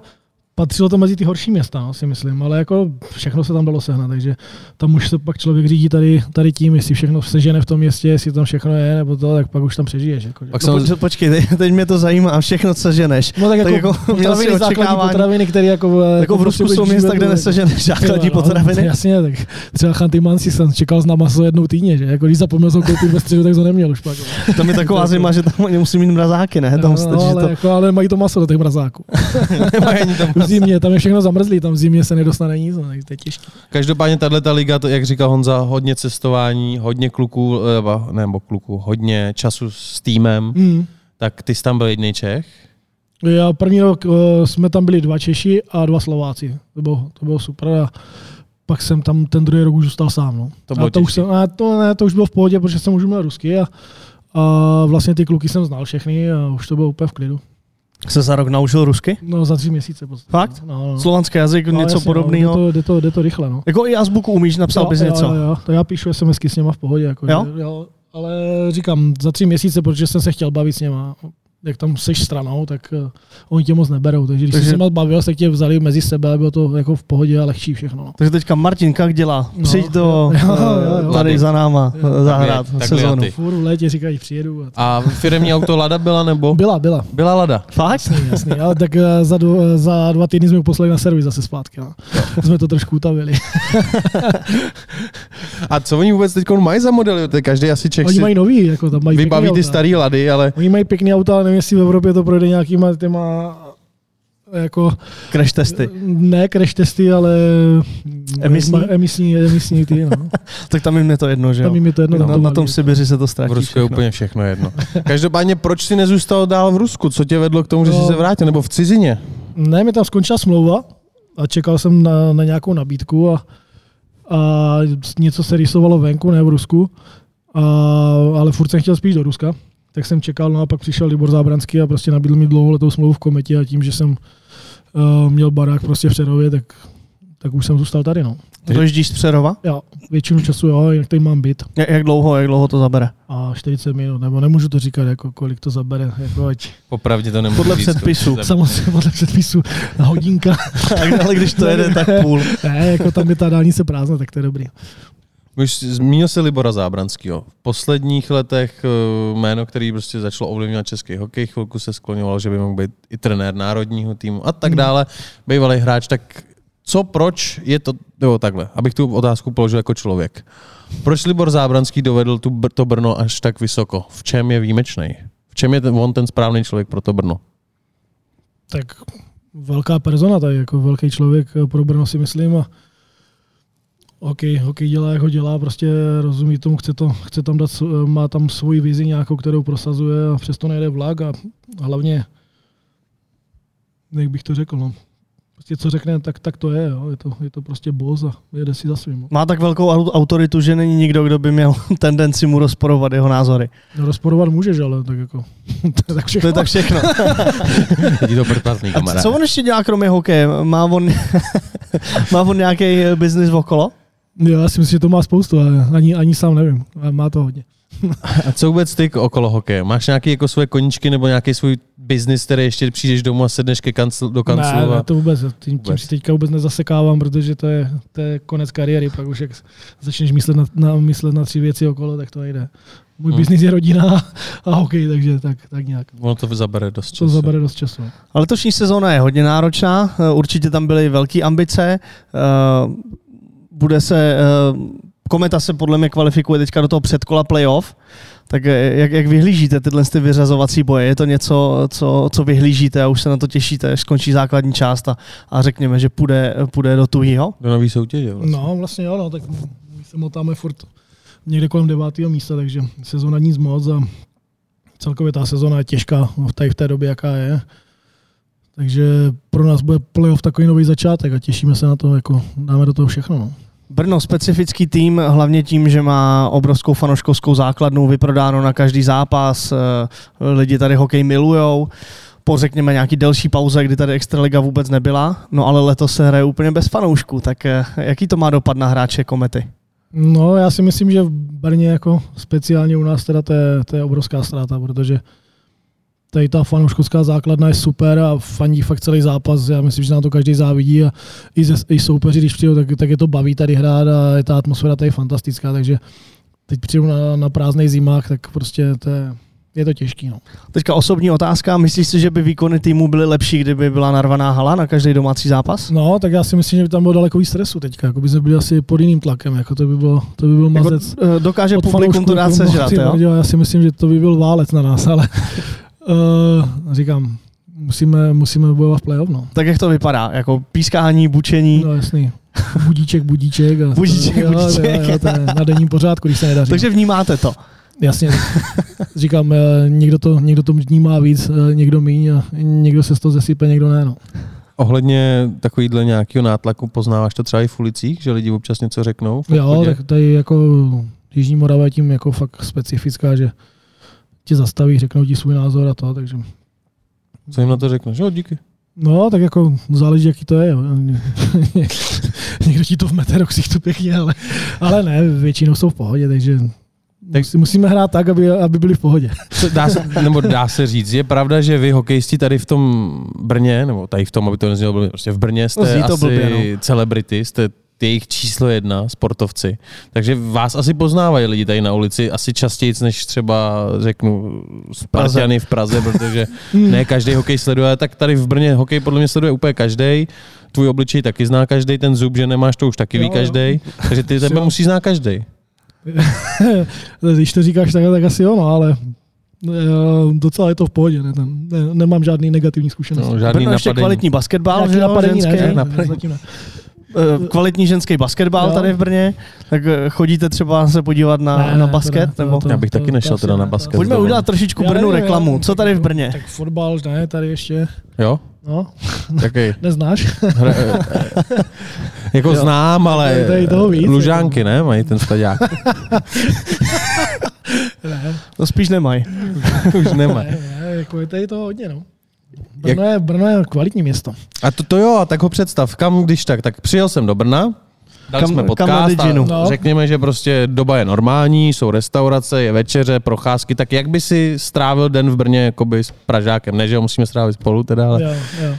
patřilo to mezi ty horší města, si myslím, ale jako všechno se tam dalo sehnat, takže tam už se pak člověk řídí tady, tady tím, jestli všechno sežene v tom městě, jestli tam všechno je, nebo to, tak pak už tam přežiješ. Jako. Pak No, jsem, poč- počkej, teď, teď mě to zajímá, všechno, co ženeš. No tak jako, tak jako měl jsi potraviny, základní očekávání. potraviny, které jako... Jako v Rusku jsou města, kde neseženeš základní potraviny. No, jasně, tak třeba Chanty Mansi jsem čekal na maso jednou týdně, že? Jako když zapomněl jsem koupit ve středu, tak to neměl už pak. jo. Tam je taková zima, že tam oni musí mít mrazáky, ne? Tam no, stačí, že ale, to... jako, ale mají to maso do těch mrazáků. nemají ani zimě, tam je všechno zamrzlý, tam v zimě se nedostane nic, no, to je těžké. Každopádně tahle ta liga, to, jak říkal Honza, hodně cestování, hodně kluků, nebo, nebo kluků, hodně času s týmem, Mm. tak ty jsi tam byl jediný Čech. Já první rok uh, jsme tam byli dva Češi a dva Slováci. To bylo, to bylo super. A pak jsem tam ten druhý rok už zůstal sám. No. To bylo a to, už jsem, a to, ne, to už bylo v pohodě, protože jsem už uměl rusky a, a vlastně ty kluky jsem znal všechny a už to bylo úplně v klidu. Se za rok naučil rusky? No za tři měsíce. podstatě. Fakt? No, no. Slovanský jazyk, No, něco jasně, podobného? No, jde, to, jde, to, jde to rychle. No. Jako i azbuku umíš, napsal bys jo, něco. Jo, jo, to já píšu SMSky s něma v pohodě. Jako, Jo? Že, jo? Ale říkám, za tři měsíce, protože jsem se chtěl bavit s něma. Jak tam seš stranou, tak uh, oni tě moc neberou. Takže když Takže- jsi se bavil, tak tě vzali mezi sebe, bylo to jako v pohodě a lehčí všechno. no. Takže teďka Martin, jak dělá? No, Přijď do, jo, jo, eh, jo. tady za náma Jo. eh, zahrát Takhle- sezónu. takhle Furt v létě říkají, přijedu. A A firmní auto Lada byla nebo? byla, byla. Byla Lada. Fakt? Jasný, jasný. Ale tak eh, za, dvo, za dva týdny jsme ho poslali na servis zase zpátky. No. Jsme to trošku utavili. A co oni vůbec teď mají za modely? Každý asi Čech Oni si mají nový, jako tam mají vybaví ty starý Lady, ale Oni mají pěkný auta, ale nevím, jestli v Evropě to projde nějakýma těma jako Crash testy. ne crash testy, ale Emisní? emisní, emisní ty, no. Tak tam jim je to jedno, že jo? Tam jim je to jedno, na, tam to na tom. Sibiři se to ztratí v Rusku je všechno. úplně všechno jedno. Každopádně, proč jsi nezůstal dál v Rusku? Co tě vedlo k tomu, že jsi No. se vrátil? Nebo v cizině? Ne, mi tam skončila smlouva a čekal jsem na, na nějakou nabídku a, a něco se rýsovalo venku, ne v Rusku, a, ale furt jsem chtěl spíš do Ruska. Tak jsem čekal, no a pak přišel Libor Zábranský a prostě nabídl mi dlouholetou smlouvu v kometě a tím, že jsem uh, měl barák prostě v Přerově, tak, tak už jsem zůstal tady, no. Dojíždíš z Přerova? Jo, většinu času jo, jak tady mám byt. Jak, jak dlouho, jak dlouho to zabere? A 40 minut, nebo nemůžu to říkat, jako kolik to zabere, jako ať Popravdě to nemůžu Podle říct, předpisů. to- samozřejmě podle předpisu na hodinka. ale když to jede, tak půl. ne, jako tam je ta dálnice prázdná, tak to je dobrý. Už zmínil se Libora Zábranského. V posledních letech eh, jméno, který prostě začalo ovlivňovat český hokej, chvilku se skloňoval, že by mohl být i trenér národního týmu a tak Hmm. dále. Bývalý hráč, tak co, proč je to, nebo takhle, abych tu otázku položil jako člověk. Proč Libor Zábranský dovedl tu, to Brno až tak vysoko? V čem je výjimečný? V čem je ten, on ten správný člověk pro to Brno? Tak velká persona tady, jako velký člověk pro Brno si myslím a hokej, hokej dělá, jak ho dělá, prostě rozumí tomu, chce, to, chce tam dát, má tam svoji vizi nějakou, kterou prosazuje a přesto nejde vlak a hlavně, jak bych to řekl, no, prostě co řekne, tak, tak to je, jo. Je, to, je to prostě boss a jede si za svým. Má tak velkou autoritu, že není nikdo, kdo by měl tendenci mu rozporovat jeho názory. No, rozporovat můžeš, ale tak jako, to je tak všechno. To je tak všechno. Je to prpatný kamarád. Co on ještě dělá kromě hokeje? Má on, má on nějaký biznis okolo? Jo, já si myslím, že to má spoustu, ale ani, ani sám nevím. Ale má to hodně. A co vůbec ty okolo hokeje? Máš nějaké jako svoje koníčky nebo nějaký svůj biznis, který ještě přijdeš domů a sedneš ke kanclu, do kanclu? Ne, a... ne, to vůbec, tím, tím Vůbec. si teďka vůbec nezasekávám, protože to je, to je konec kariéry, pak už jak začneš myslet na, na, myslet na tři věci okolo, tak to nejde. Můj Hmm. biznis je rodina a hokej, takže tak, tak nějak. Ono to zabere dost To času. zabere dost času. Ale letošní sezóna je hodně náročná, určitě tam byly velké ambice. eh, Bude se, eh, Kometa se podle mě kvalifikuje teďka do toho předkola playoff, tak eh, jak, jak vyhlížíte tyhle ty vyřazovací boje? Je to něco, co, co vyhlížíte a už se na to těšíte, až skončí základní část a, a řekněme, že půjde, půjde do tuhýho? Do nový soutěže vlastně. No, vlastně jo, no, tak my se motáme furt někde kolem devátého místa, takže sezona nic moc a celkově ta sezona je těžká no, tady v té době, jaká je. Takže pro nás bude playoff takový nový začátek a těšíme se na to, jako dáme do toho všechno. No. Brno specifický tým, hlavně tím, že má obrovskou fanoškovskou základnu, vyprodáno na každý zápas, eh, lidi tady hokej milujou, po řekněme nějaký delší pauze, kdy tady Extraliga vůbec nebyla, no ale letos se hraje úplně bez fanoušků, tak eh, jaký to má dopad na hráče Komety? No, já si myslím, že v Brně jako speciálně u nás teda to je, to je obrovská ztráta, protože tady ta fanouškovská základna je super a fandí fakt celý zápas. Já myslím, že na to každý závidí a i, ze, i soupeři, když přijdou, tak, tak je to baví tady hrát a je ta atmosféra tady fantastická, takže teď přijdu na, na prázdnej zimách, tak prostě to je, je to těžký. No. Teďka osobní otázka, myslíš si, že by výkony týmu byly lepší, kdyby byla narvaná hala na každý domácí zápas? no, tak já si myslím, že by tam bylo daleko víc stresu teďka, jako by jsme byli asi pod jiným tlakem, jako to by bylo, to by byl Jako, mazec. eh, dokáže publikum to dát jako, sežrat, jo? Já si myslím, že to by byl válec na nás, ale uh, říkám, musíme, musíme bojovat v playoff, no. Tak jak to vypadá? Jako pískání, bučení? No jasný. Budíček, budíček. A Budíček, to, jo, budíček. Jo, jo, to je na denním pořádku, když se nedaří. Takže vnímáte to. Jasně. Říkám, eh, někdo to, někdo to vnímá víc, eh, někdo míň a někdo se z toho zesype, někdo ne. No. Ohledně takovýhle nějakého nátlaku poznáváš to třeba i v ulicích, že lidi občas něco řeknou? Jo, tak tady jako Jižní Morava je tím jako fakt specifická, že tě zastaví, řeknou ti svůj názor a to, takže Co jim na to řekneš? Jo, díky. No, tak jako záleží, jaký to je. Jo. Někdo ti to v meteroxích to pěkně, ale, ale ne, většinou jsou v pohodě, takže tak musíme hrát tak, aby, aby byli v pohodě. Dá se, nebo dá se říct, je pravda, že vy hokejisti tady v tom Brně, nebo tady v tom, aby to neznělo prostě v Brně No, jste zní to asi blbě, no. celebrity, jste jejich číslo jedna, sportovci. Takže vás asi poznávají lidi tady na ulici, asi častěji, než třeba řeknu Spartany v Praze, protože ne každý hokej sleduje, tak tady v Brně hokej podle mě sleduje úplně každý. Tvůj obličej taky zná každý, ten zub, že nemáš, to už taky ví Jo, jo. každý. Takže ty tebe musí znát každý. Když to říkáš tak, tak asi jo, no, ale eh, docela je to v pohodě. Ne, Tam ne, nemám žádný negativní zkušenosti. No, žádný Brno ještě napadení. kvalitní basketbal, že jo, napadení, ne, ne, napadení. Eh, kvalitní ženský basketbal Jo. tady v Brně, tak eh, chodíte třeba se podívat na, Ne, na ne, basket? to ne, nebo? to- Já bych taky nešel teda na basket. to- Pojďme dovolím. udělat trošičku Já Brnu nevím, reklamu. já- Co tady v Brně? Tak fotbal, ne, tady ještě. Jo? No, Taky. neznáš? Hra, jako Jo. znám, ale Tady- tady toho víc, Lužánky, ne? Mají ten staďák. ne, To spíš nemají. Už nemá. ne, ne, jako je tady to hodně, no. Brno je, Brno je kvalitní město. A to, to jo, tak ho představ. Kam když tak? Tak přijel jsem do Brna, dali Kam- jsme kam podcast a Diginu? No. řekněme, že prostě doba je normální, jsou restaurace, je večeře, procházky, tak jak by si strávil den v Brně jakoby s Pražákem? Ne, že ho musíme strávit spolu teda, ale... Jo, jo.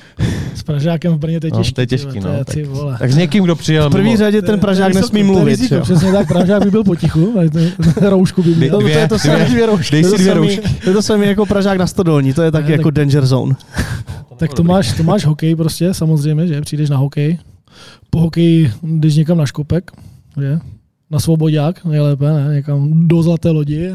S Pražákem v Brně to je No, těžký. to je ty těžký, vole, no, To je, ty vole. Tak s někým, kdo přijel... V první mimo- řadě ten Pražák To nesmí to mluvit. riziko. Přesně tak, Pražák by byl potichu, a to- roušku by měl. No, to je to Dvě, dvě. dvě roušky. Dej To si dvě roušky. To je to samé jako Pražák na Stodolní, to je taky jako danger zone. Tak to máš, to máš hokej prostě, samozřejmě, že přijdeš na hokej po hokeji jdeš někam na škopek, že? na svobodák nejlépe, ne? někam do zlaté lodi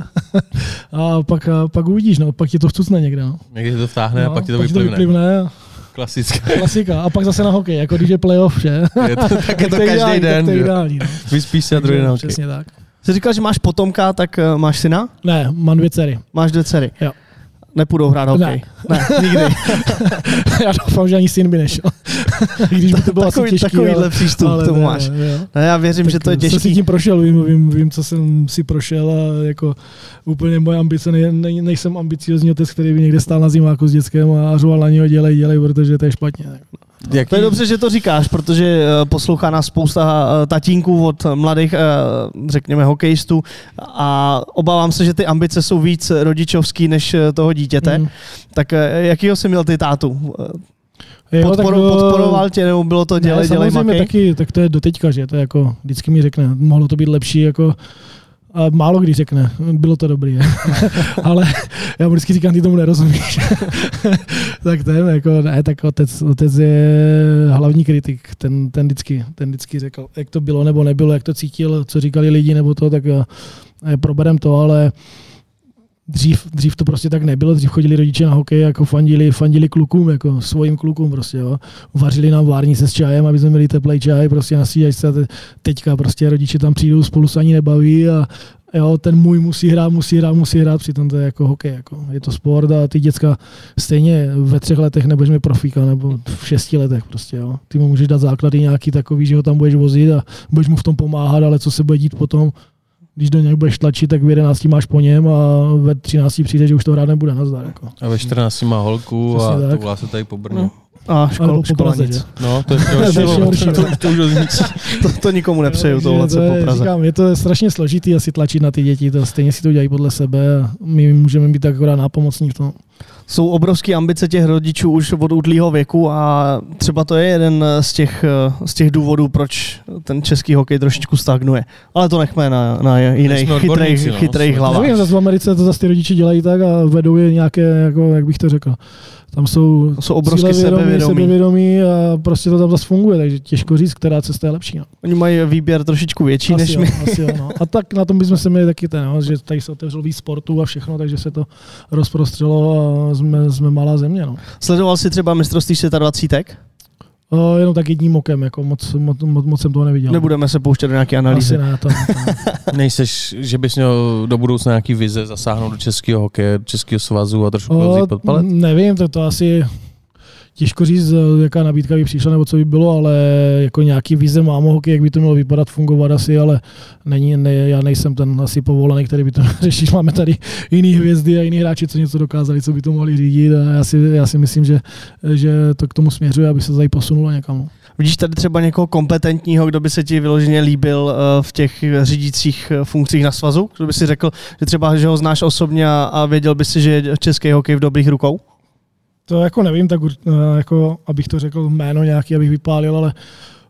a pak, a pak uvidíš, no, pak ti to vcucne někde. No. Někdy to vtáhne no, a pak ti to pak vyplivne. To vyplivne. Klasická. Klasika. A pak zase na hokej, jako když je playoff, že? Je to, tak je to každý ideální, den. Tak ideální, no. Vyspíš se a druhý den na hokej. Přesně tak. Jsi říkal, že máš potomka, tak eh, máš syna? Ne, mám dvě dcery. Máš dvě dcery? Jo. Nepůjdou hrát hokej? Ne, ne nikdy. Já doufám, že ani syn by nešel. I když by to bylo Takový- asi těžký. takovýhle ale, přístup ale k tomu ne, máš. Ne. Ne, já věřím, Tak že to je Jsem si tím prošel, vím, vím, vím, co jsem si prošel a jako úplně moje ambice, ne, ne, nejsem ambiciozní otec, který by někde stál na zimáku s dětskem a řoval na něho dělej, dělej, protože to je špatně. Jaký, To je dobře, že to říkáš, protože eh, poslouchá nás spousta eh, tatínků od mladých, eh, řekněme, hokejistů a obávám se, že ty ambice jsou víc rodičovský než toho dítěte. Mm. Tak jakýho jsi měl ty tátu? Jo, Podporo, tak, podporoval tě, nebo bylo to dělej, ne, dělej, makej? taky, tak to je doteďka, že to je jako, vždycky mi řekne, mohlo to být lepší, jako a málo kdy řekne, bylo to dobrý, ale já mu vždycky říkám, ty tomu nerozumíš. tak ten, jako, ne, tak otec, otec je hlavní kritik, ten, ten, vždycky, ten vždycky řekl, jak to bylo nebo nebylo, jak to cítil, co říkali lidi nebo to, tak eh, proberem to, ale Dřív, dřív to prostě tak nebylo, dřív chodili rodiče na hokej, jako fandili, fandili klukům, jako svým klukům prostě, jo. Vařili nám várnice s čajem, aby jsme měli teplý čaj, prostě na te- Teďka prostě rodiče tam přijdou, spolu se ani nebaví a jo, ten můj musí hrát, musí hrát, musí hrát, přitom to je jako hokej, jako. je to sport a ty děcka stejně ve třech letech nebudeš mít profíka, nebo v šesti letech prostě, jo. Ty mu můžeš dát základy nějaký takový, že ho tam budeš vozit a budeš mu v tom pomáhat, ale co se bude dít potom, když do něj budeš tlačit, tak v 11 máš po něm a ve 13 přijde, že už to hrát nebude nazdar. Jako. a ve 14 má holku a Přesně tak. toulá se tady po Brně. No. A škol, Praze? No, to je To je to, to, to, to už nic. To, to nikomu nepřeju, tohle to je, po Praze. Říkám, je to strašně složitý asi tlačit na ty děti, to stejně si to dělají podle sebe a my můžeme být tak akorát nápomocní v tom. Jsou obrovské ambice těch rodičů už od útlýho věku a třeba to je jeden z těch, z těch důvodů, proč ten český hokej trošičku stagnuje. Ale to nechme na, na jiných chytrých, no. chytrých hlavách. Nevím, zase v Americe to zase ty rodiče dělají tak a vedou je nějaké, jako, jak bych to řekl, tam jsou, To jsou cílevědomí, sebevědomí. sebevědomí a prostě to tam zase funguje, takže těžko říct, která cesta je lepší. No. Oni mají výběr trošičku větší Asi než jo, my. asi jo, no. A tak na tom bychom se měli taky ten, no, že tady se otevřel víc sportu a všechno, takže se to rozprostřelo a jsme, jsme malá země. No. Sledoval jsi třeba mistrovství světa 20? O, jenom tak jedním okem, jako moc, moc, moc, moc jsem toho neviděl. Nebudeme se pouštět do nějaké analýzy. Asi ne, to, to. Nejseš, že bys měl do budoucna nějaký vize zasáhnout do českého hokeje, do českého svazu a trošku O, pod palec? nevím, to, to asi těžko říct, eh, jaká nabídka by přišla nebo co by bylo, ale jako nějaký vize mám hokej, jak by to mělo vypadat, fungovat asi, ale není, ne, já nejsem ten asi povolaný, který by to řešil. Máme tady jiný hvězdy a jiný hráči, co něco dokázali, co by to mohli řídit a já si, já si myslím, že, že to k tomu směřuje, aby se tady posunulo někam. no. Vidíš tady třeba někoho kompetentního, kdo by se ti vyloženě líbil eh, v těch řídících eh, funkcích na svazu? Kdo by si řekl, že třeba, že ho znáš osobně a, a věděl by si, že je český hokej v dobrých rukou? To jako nevím, tak eh, jako, abych to řekl jméno nějaký, abych vypálil, ale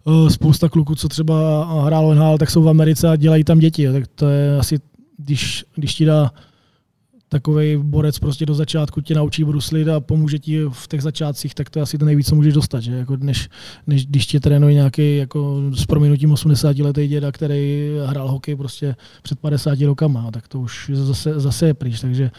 eh, spousta kluků, co třeba hrálo NHL, tak jsou v Americe a dělají tam děti. Tak to je asi, když, když ti dá takový borec prostě do začátku tě naučí bruslit a pomůže ti v těch začátcích, tak to je asi to nejvíc, co můžeš dostat, že? Jako než, než, když tě trénuje nějaký jako s prominutím 80 letý děda, který hrál hokej prostě před 50 rokama, tak to už zase, zase je pryč, takže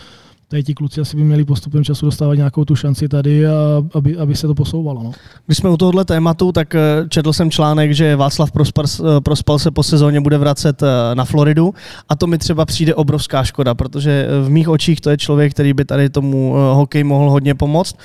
tady ti kluci asi by měli postupem času dostávat nějakou tu šanci tady, a aby, aby se to posouvalo. No. Když jsme u tohohle tématu, tak eh, četl jsem článek, že Václav Prospal, eh, Prospal se po sezóně bude vracet eh, na Floridu a to mi třeba přijde obrovská škoda, protože v mých očích to je člověk, který by tady tomu hokej mohl hodně pomoct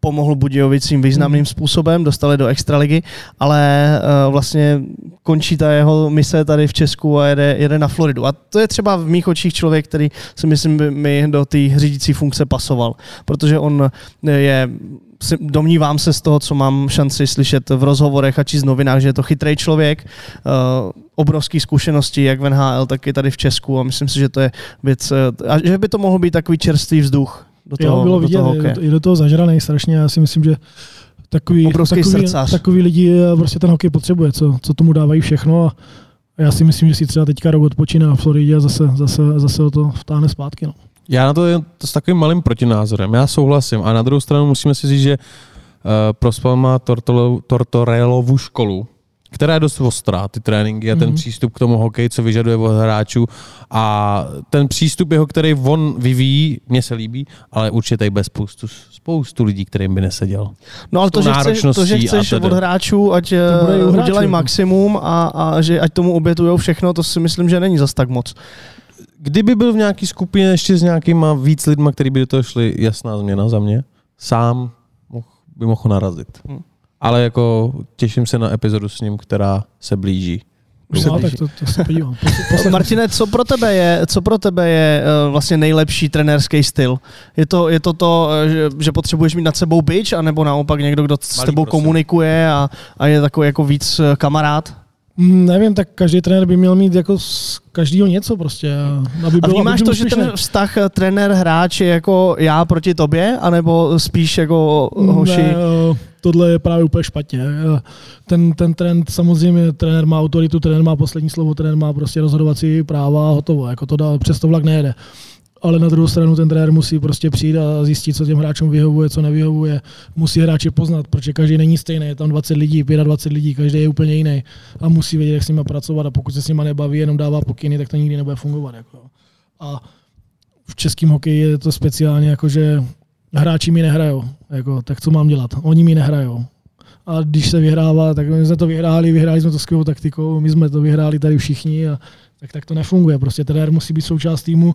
pomohl Budějovicím významným způsobem, dostali do extraligy, ale uh, vlastně končí ta jeho mise tady v Česku a jede, jede na Floridu. A to je třeba v mých očích člověk, který si myslím, by mi do té řídící funkce pasoval, protože on je si- domnívám se z toho, co mám šanci slyšet v rozhovorech a číst novinách, že je to chytrý člověk, uh, obrovský zkušenosti, jak v NHL, tak i tady v Česku a myslím si, že to je věc, a že by to mohl být takový čerstvý vzduch do toho, jo, bylo do vidět, toho je, hokeje. do- je do toho zažraný strašně. Já si myslím, že takový, Obrovský takový, srdcař. takový lidi eh, prostě ten hokej potřebuje, co, co tomu dávají všechno. A já si myslím, že si třeba teďka rok odpočíne na Floridě a zase, zase, zase o to vtáhne zpátky. No. Já na to je to s takovým malým protinázorem. Já souhlasím. A na druhou stranu musíme si říct, že prospal má Tortorelovu školu, která je dost ostrá, ty tréninky a ten Mhm. přístup k tomu hokeji, co vyžaduje od hráčů. A ten přístup jeho, který on vyvíjí, mně se líbí, ale určitě tady bude spoustu, spoustu lidí, kterým by neseděl. No ale to, že chceš, to, že chceš od hráčů, ať eh, udělají maximum a, a že ať tomu obětujou všechno, to si myslím, že není zas tak moc. Kdyby byl v nějaký skupině ještě s nějakýma víc lidma, který by do toho šli, jasná změna za mě, sám by mohl narazit. Hmm. Ale jako těším se na epizodu s ním, která se blíží. Už se No, tak to, to se podívám. Martine, co pro tebe je, co pro tebe je eh, vlastně nejlepší trenérský styl? Je to, je to to, eh, že, že potřebuješ mít nad sebou bič, anebo naopak někdo, kdo s Malý tebou prosím. komunikuje a, a je takový jako víc eh, kamarád? Mm, Nevím, tak každý trenér by měl mít jako z každého něco prostě. Aby A byl, vnímáš aby to, že ten vztah eh, trenér-hráč je jako já proti tobě, anebo spíš jako hoši? Ne, eh, tohle je právě úplně špatně. Eh, Ten, ten trend, samozřejmě trenér má autoritu, trenér má poslední slovo, trenér má prostě rozhodovací práva a hotovo. Jako to dá, přes to vlak nejede. Ale na druhou stranu ten trenér musí prostě přijít a zjistit, co těm hráčům vyhovuje, co nevyhovuje. Musí hráče poznat, protože každý není stejný. Je tam 20 lidí, 25 lidí, každý je úplně jiný. A musí vědět, jak s nimi pracovat. A pokud se s nimi nebaví, jenom dává pokyny, tak to nikdy nebude fungovat. Jako. A v českém hokeji je to speciálně jako, že hráči mi nehrajou. Jako, tak co mám dělat? Oni mi nehrajou. A když se vyhrává, tak my jsme to vyhráli, vyhráli jsme to skvělou taktikou, my jsme to vyhráli tady všichni a tak, tak to nefunguje. Prostě trenér musí být součást týmu.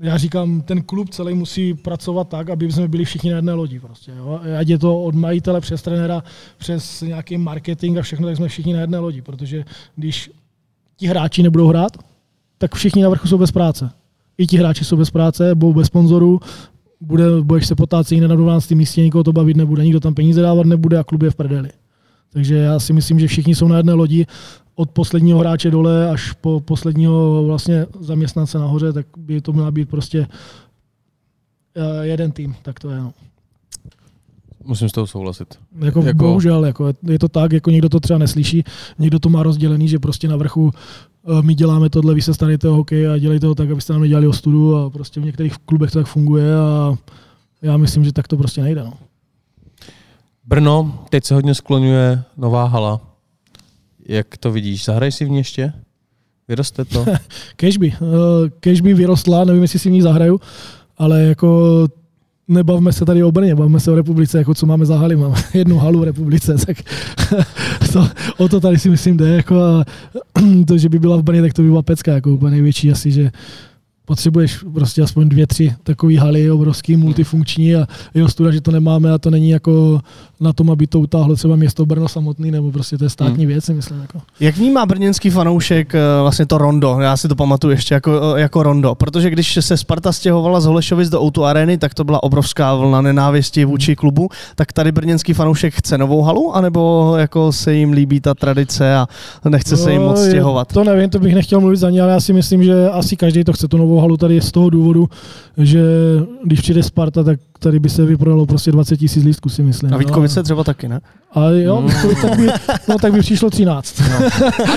Já říkám, ten klub celý musí pracovat tak, aby jsme byli všichni na jedné lodi. Prostě, jo? Ať je to od majitele přes trenéra, přes nějaký marketing a všechno, tak jsme všichni na jedné lodi. Protože když ti hráči nebudou hrát, tak všichni na vrchu jsou bez práce. I ti hráči jsou bez práce, budou bez sponzorů, bude, budeš se potácet někde na 12. místě, nikoho to bavit nebude, nikdo tam peníze dávat nebude a klub je v prdeli. Takže já si myslím, že všichni jsou na jedné lodi, od posledního hráče dole až po posledního vlastně zaměstnance nahoře, tak by to měla být prostě eh, jeden tým, tak to je. No. Musím s tou souhlasit. Jako, Jako- bohužel, jako je to tak, jako někdo to třeba neslyší, někdo to má rozdělený, že prostě na vrchu eh, my děláme tohle, vy se staráte o hokej a dělejte to tak, abyste nám nedělali ostudu a prostě v některých klubech to tak funguje a já myslím, že tak to prostě nejde. No. Brno, teď se hodně skloňuje nová hala. Jak to vidíš? Zahraješ si v ní ještě? Vyroste to? Cashby. eh, Cashby vyrostla, nevím, jestli si v ní zahraju, ale jako nebavme se tady o Brně, bavme se o republice, jako co máme za haly, máme jednu halu v republice, tak to, o to tady si myslím jde, jako a to, že by byla v Brně, tak to by byla pecka, jako úplně největší asi, že potřebuješ prostě aspoň dvě, tři takové haly obrovský, multifunkční a je ostuda, že to nemáme a to není jako na tom, aby to utáhlo třeba město Brno samotný, nebo prostě to je státní věc, si myslím. Jako. Jak vnímá brněnský fanoušek eh, vlastně to rondo? Já si to pamatuju ještě jako, eh, jako rondo, protože když se Sparta stěhovala z Holešovic do Outu Areny, tak to byla obrovská vlna nenávisti vůči klubu. Tak tady brněnský fanoušek chce novou halu, anebo jako se jim líbí ta tradice a nechce se jim moc No, je- stěhovat? To nevím, to bych nechtěl mluvit za ně, ale já si myslím, že asi každý to chce tu novou halu tady z toho důvodu, že když přijde Sparta, tak tady by se vyprodalo prostě 20 tisíc lístků, si myslím. A Vítkovice třeba taky, ne? A jo, Vítkovice, tak by, no, tak by přišlo 13.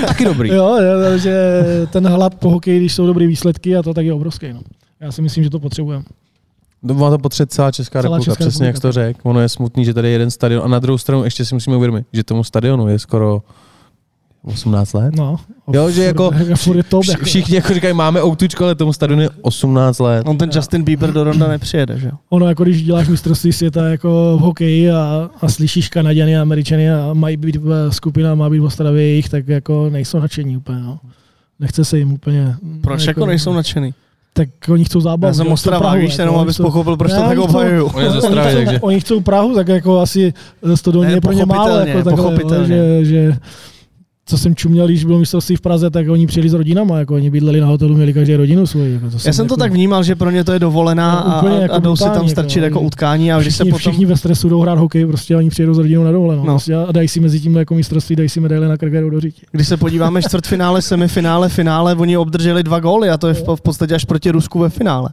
Taky dobrý. Jo, jo, že ten hlad po hokeji, když jsou dobré výsledky, a to tak je obrovský. No. Já si myslím, že to potřebujeme. No, Má to potřebovat celá Česká Celá republika, Česká přesně jak jsi to řekl. Ono je smutný, že tady je jeden stadion a na druhou stranu ještě si musíme uvědomit, že tomu stadionu je skoro 18 let. No, Jo, že jako furt je top, Vši- jako, Všichni jako říkají, máme outučko, ale tomu stadionu je 18 let. On ten Justin Bieber do ronda nepřijede, že jo? ono jako když děláš mistrovství světa jako v hokeji a, a slyšíš Kanaděny a Američany a mají být v- skupina, má být v Ostravě jejich, tak jako nejsou nadšení úplně. No. Nechce se jim úplně. Proč jako nejsou nadšený? Tak oni chcou zábavu. Já jsem Ostrava, víš, jako, jenom abys chcou- pochopil, proč to Ne, tak oni chcou- obhajuju. On je ze Oni Ostravy, chcou, takže... oni chcou Prahu, tak jako asi to do mě pro ně málo. Jako takhle, pochopitelně. že, že, co jsem čuměl, když bylo mistrovství v Praze, tak oni přijeli s rodinama, jako oni bydleli na hotelu, měli každý rodinu svoji. Jako to Já jsem to jako, tak vnímal, že pro ně to je dovolená No, a, úplně a, jako a jdou si tam strčit jako, jako utkání a když se všichni, potom... všichni ve stresu jdou hrát hokej, prostě oni přijedou s rodinou na dovolenou No. prostě, a dají si mezi tím jako mistrovství, dají si medaile na jdou do říti. Když se podíváme čtvrtfinále, semifinále, finále, oni obdrželi dva góly a to je v, v podstatě až proti Rusku ve finále.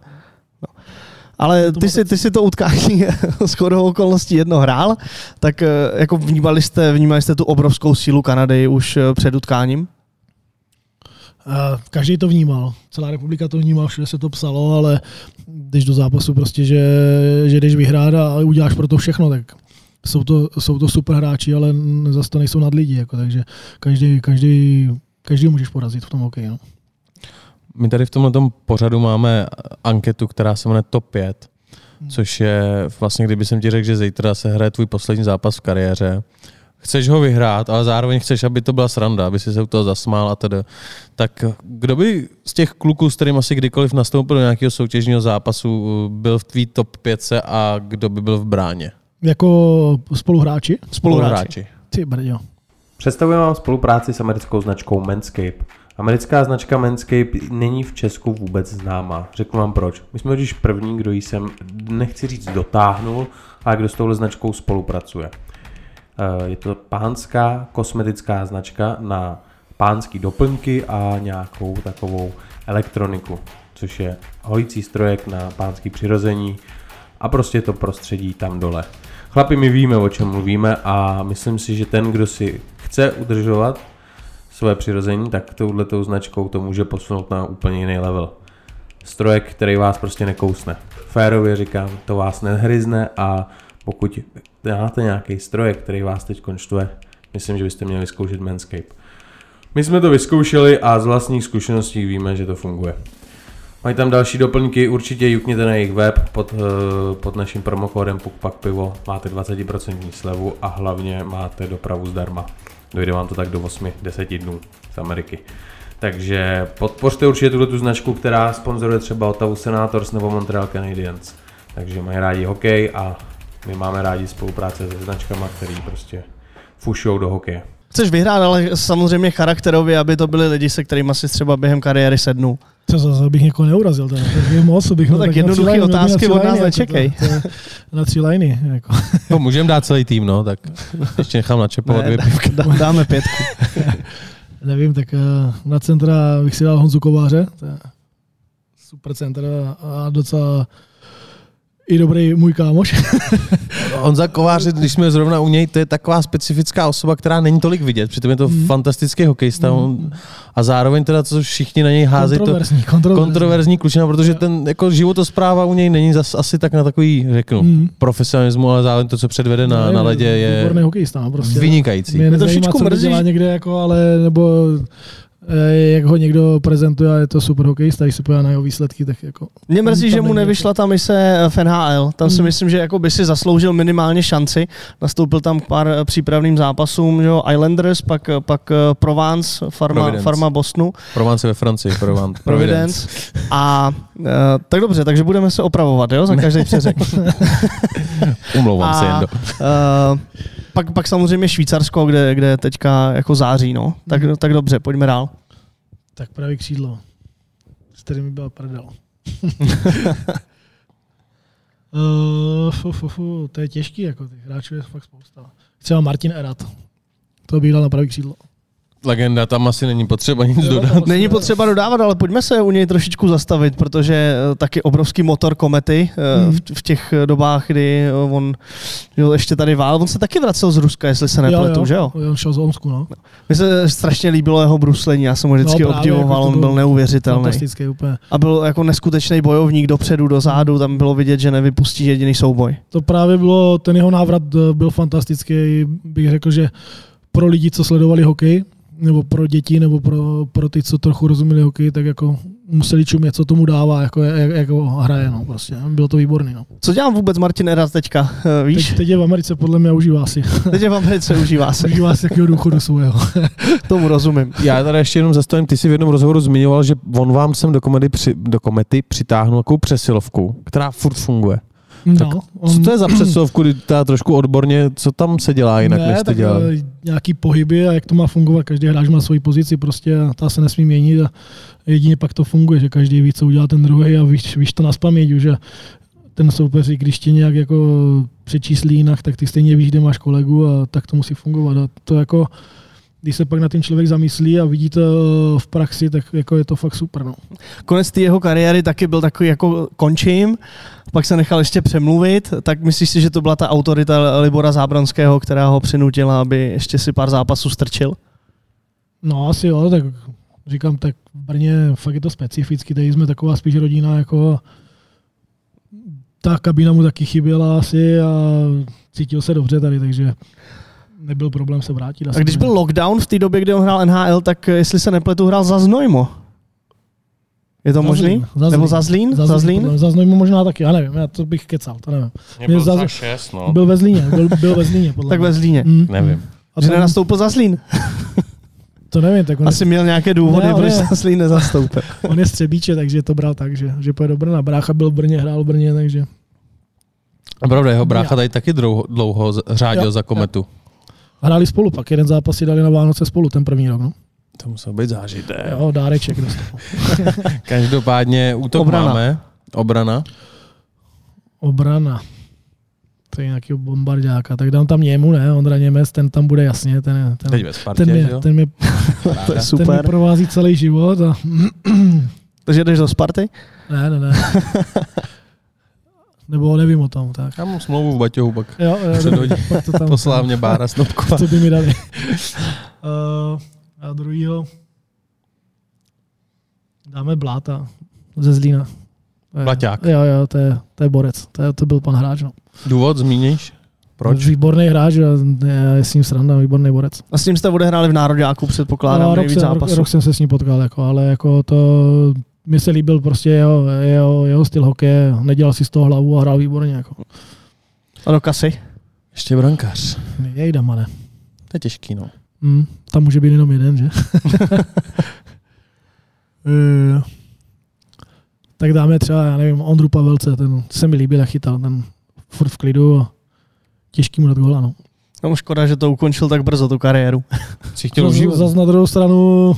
Ale ty si, ty si to utkání s chodou okolností jedno hrál, tak eh, jako vnímali jste, vnímali jste tu obrovskou sílu Kanady už eh, před utkáním? A každý to vnímal, celá republika to vnímala, všude se to psalo, ale když do zápasu prostě, že, že jdeš vyhrát a uděláš pro to všechno, tak jsou to, jsou to super hráči, ale zase to nejsou nad lidi, jako, takže každý, každý, každý můžeš porazit v tom hokeji. No. My tady v tomhle pořadu máme anketu, která se jmenuje Top 5, hmm. což je vlastně, kdyby jsem ti řekl, že zítra se hraje tvůj poslední zápas v kariéře, chceš ho vyhrát, ale zároveň chceš, aby to byla sranda, aby si se u toho zasmál a tedy. Tak kdo by z těch kluků, s kterým asi kdykoliv nastoupil do nějakého soutěžního zápasu, byl v tvý top 5 a kdo by byl v bráně? Jako spoluhráči? Spoluhráči. Ty brďo. Představujeme vám spolupráci s americkou značkou Manscape. Americká značka Manscape není v Česku vůbec známá. Řeknu vám proč. My jsme totiž první, kdo ji sem, nechci říct dotáhnul, ale kdo s touhle značkou spolupracuje. Eh, je to pánská kosmetická značka na pánský doplňky a nějakou takovou elektroniku, což je hojící strojek na pánský přirození a prostě to prostředí tam dole. Chlapi, my víme, o čem mluvíme a myslím si, že ten, kdo si chce udržovat své přirození, tak touhletou značkou to může posunout na úplně jiný level. Strojek, který vás prostě nekousne. Férově říkám, to vás nehryzne a pokud máte nějaký strojek, který vás teď konštuje, myslím, že byste měli vyzkoušet Manscape. My jsme to vyzkoušeli a z vlastních zkušeností víme, že to funguje. Mají tam další doplňky, určitě jukněte na jejich web pod, eh, pod naším promokódem PUKPAK pivo, máte 20% slevu a hlavně máte dopravu zdarma. Dojde vám to tak do 8-10 dnů z Ameriky. Takže podpořte určitě tuto tu značku, která sponzoruje třeba Ottawa Senators nebo Montreal Canadiens. Takže mají rádi hokej a my máme rádi spolupráce se značkama, který prostě fušou do hokeje. Chceš vyhrát, ale samozřejmě charakterově, aby to byli lidi, se kterými si třeba během kariéry sednu. Co zase, abych někoho neurazil, to je moc, bych no, tak, tak jednoduché otázky od nás nečekej. Jako na tři liny. Jako. No, můžeme dát celý tým, no, tak ještě nechám načepovat ne, dvě pivka. Dá, dáme pětku. Nevím, tak eh, na centra bych si dal Honzu Kováře, to je super centra a docela i dobrý můj kámoš. Honza Kovář, když jsme zrovna u něj, to je taková specifická osoba, která není tolik vidět, přitom je to mm. fantastický hokejista mm. a zároveň teda, co všichni na něj házejí, kontroverzní, to kontroverzní. kontroverzní klučina, protože jo. ten jako životospráva u něj není zas asi tak na takový, řeknu, mm. profesionalismu, ale zároveň to, co předvede na, na ledě, je výborný hokejista, no, prostě. vynikající. Mě to trošičku mrzí. někde, jako, ale nebo jak ho někdo prezentuje a je to super hokejista, když se podívá na jeho výsledky, tak jako... Mě mrzí, že mu nevyšla ta mise v NHL. Tam si hmm. myslím, že jako by si zasloužil minimálně šanci. Nastoupil tam k pár eh, přípravným zápasům, že Islanders, pak, eh, pak Provence, farma, Providence. farma Bosnu. Provence ve Francii, Provence. Providence. A tak dobře, takže budeme se opravovat, jo, za každý přeřek. Umlouvám se, Jendo. Uh, pak, pak samozřejmě Švýcarsko, kde, kde teďka jako září, no. Tak, hmm. tak dobře, pojďme dál. Tak pravý křídlo, s kterými byla prdel. uh, fu, fu, fu, to je těžký, jako těch hráčů je fakt spousta. Třeba Martin Erat, to bych dal na pravý křídlo legenda, tam asi není potřeba nic jo, dodat. Není potřeba dodávat, ale pojďme se u něj trošičku zastavit, protože eh, taky obrovský motor komety hmm. v, v těch dobách, kdy eh, on jo, ještě tady vál, on se taky vracel z Ruska, jestli se nepletu, jo, že jo? Jo, šel z Omsku, no. Mně se strašně líbilo jeho bruslení, já jsem ho vždycky no, právě, obdivoval, jako on byl neuvěřitelný. Fantastický úplně. A byl jako neskutečný bojovník dopředu, do zádu, tam bylo vidět, že nevypustí jediný souboj. To právě bylo, ten jeho návrat eh, byl fantastický, bych řekl, že pro lidi, co sledovali hokej, nebo pro děti, nebo pro, pro ty, co trochu rozuměli hokej, tak jako museli čumět, co tomu dává, jako, jak, jak ho hraje, no, prostě. Bylo to výborný, no. Co dělám vůbec Martin Eras teďka, eh, víš? Teď, teď, je v Americe, podle mě, užívá si. teď je v Americe, užívá si. užívá si jakého důchodu svého. tomu rozumím. Já tady ještě jenom zastavím, ty jsi v jednom rozhovoru zmiňoval, že on vám sem do komedy, při, do komety přitáhnul takovou přesilovku, která furt funguje. No, tak on... Co to je za přesovku, kdy ta trošku odborně, co tam se dělá jinak, ne, než jste dělali? Eh, nějaký pohyby a jak to má fungovat, každý hráč má svoji pozici, prostě ta se nesmí měnit a jedině pak to funguje, že každý ví, co udělá ten druhý a víš, víš to na spaměť, že ten soupeř, když tě nějak jako přečíslí jinak, tak ty stejně víš, kde máš kolegu a tak to musí fungovat. A to jako když se pak na ten člověk zamyslí a vidí to v praxi, tak jako je to fakt super. No. Konec té jeho kariéry taky byl takový jako končím, pak se nechal ještě přemluvit, tak myslíš si, že to byla ta autorita Libora Zábranského, která ho přinutila, aby ještě si pár zápasů strčil? No asi jo, tak říkám, tak v Brně fakt je to specificky, tady jsme taková spíš rodina jako ta kabina mu taky chyběla asi a cítil se dobře tady, takže nebyl problém se vrátit. A když byl lockdown v té době, kdy on hrál NHL, tak jestli se nepletu, hrál za Znojmo. Je to možný? Zlín, za Nebo Zlín. za Zlín? Za, Za Zlín? Zlín? Za Znojmu možná taky, já nevím, já to bych kecal, to nevím. Mě byl byl za- za 6, no. Byl ve Zlíně, byl, byl ve Zlíně, podle Tak mě. ve Zlíně. Mm. Nevím. A Že nenastoupil za Zlín. To nevím, tak on, Asi měl nějaké důvody, Ne, proč je- za Zlín nezastoupil. je, on je střebíče, takže to bral tak, že, že pojede do Brna. Brácha byl v Brně, hrál v Brně, takže A pravda, jeho brácha tady taky dlouho, dlouho řádil Jo, za kometu. hráli spolu, pak jeden zápas si dali na Vánoce spolu, ten první rok. No. To musel být zážitek. Jo, dáreček. dostal. Každopádně útok Obrana. máme. Obrana. Obrana. To je nějaký bombardáka. Tak dám tam němu, ne? Ondra Němec, ten tam bude jasně. Ten, Teď ten, ve Spartě, ten, mě, jo? ten, mě, To je ten mě super. provází celý život. A, Takže jdeš do Sparty? ne, ne, ne. Nebo nevím o tom. Tak. Já mám smlouvu v Baťohu, pak Jo, jo, Předhodí. pak to tam, poslal mě Bára Snopková. to by mi dali. uh, a druhýho dáme Bláta ze Zlína. Blaťák. Jo, jo, to je, to je borec. To, je, to byl pan hráč. No. Důvod zmíníš? Proč? Výborný hráč, a je s ním sranda, výborný borec. A s ním jste odehráli v Nároďáku, předpokládám, No, rok, nejvíc jsem, rok, zápasů. rok, jsem se s ním potkal, jako, ale jako to, mi se líbil prostě jeho, jeho, jeho styl hokeje, nedělal si z toho hlavu a hrál výborně. Jako. A do kasy? Ještě brankář. Jej damane. To je těžký, no. Hmm, tam může být jenom jeden, že? Eh, tak dáme třeba, já nevím, Ondru Pavelce, ten se mi líbil, jak chytal, ten furt v klidu a těžký mu dát gola, no. No škoda, že to ukončil tak brzo, tu kariéru. Si chtěl Zas, užívat. zas na druhou stranu,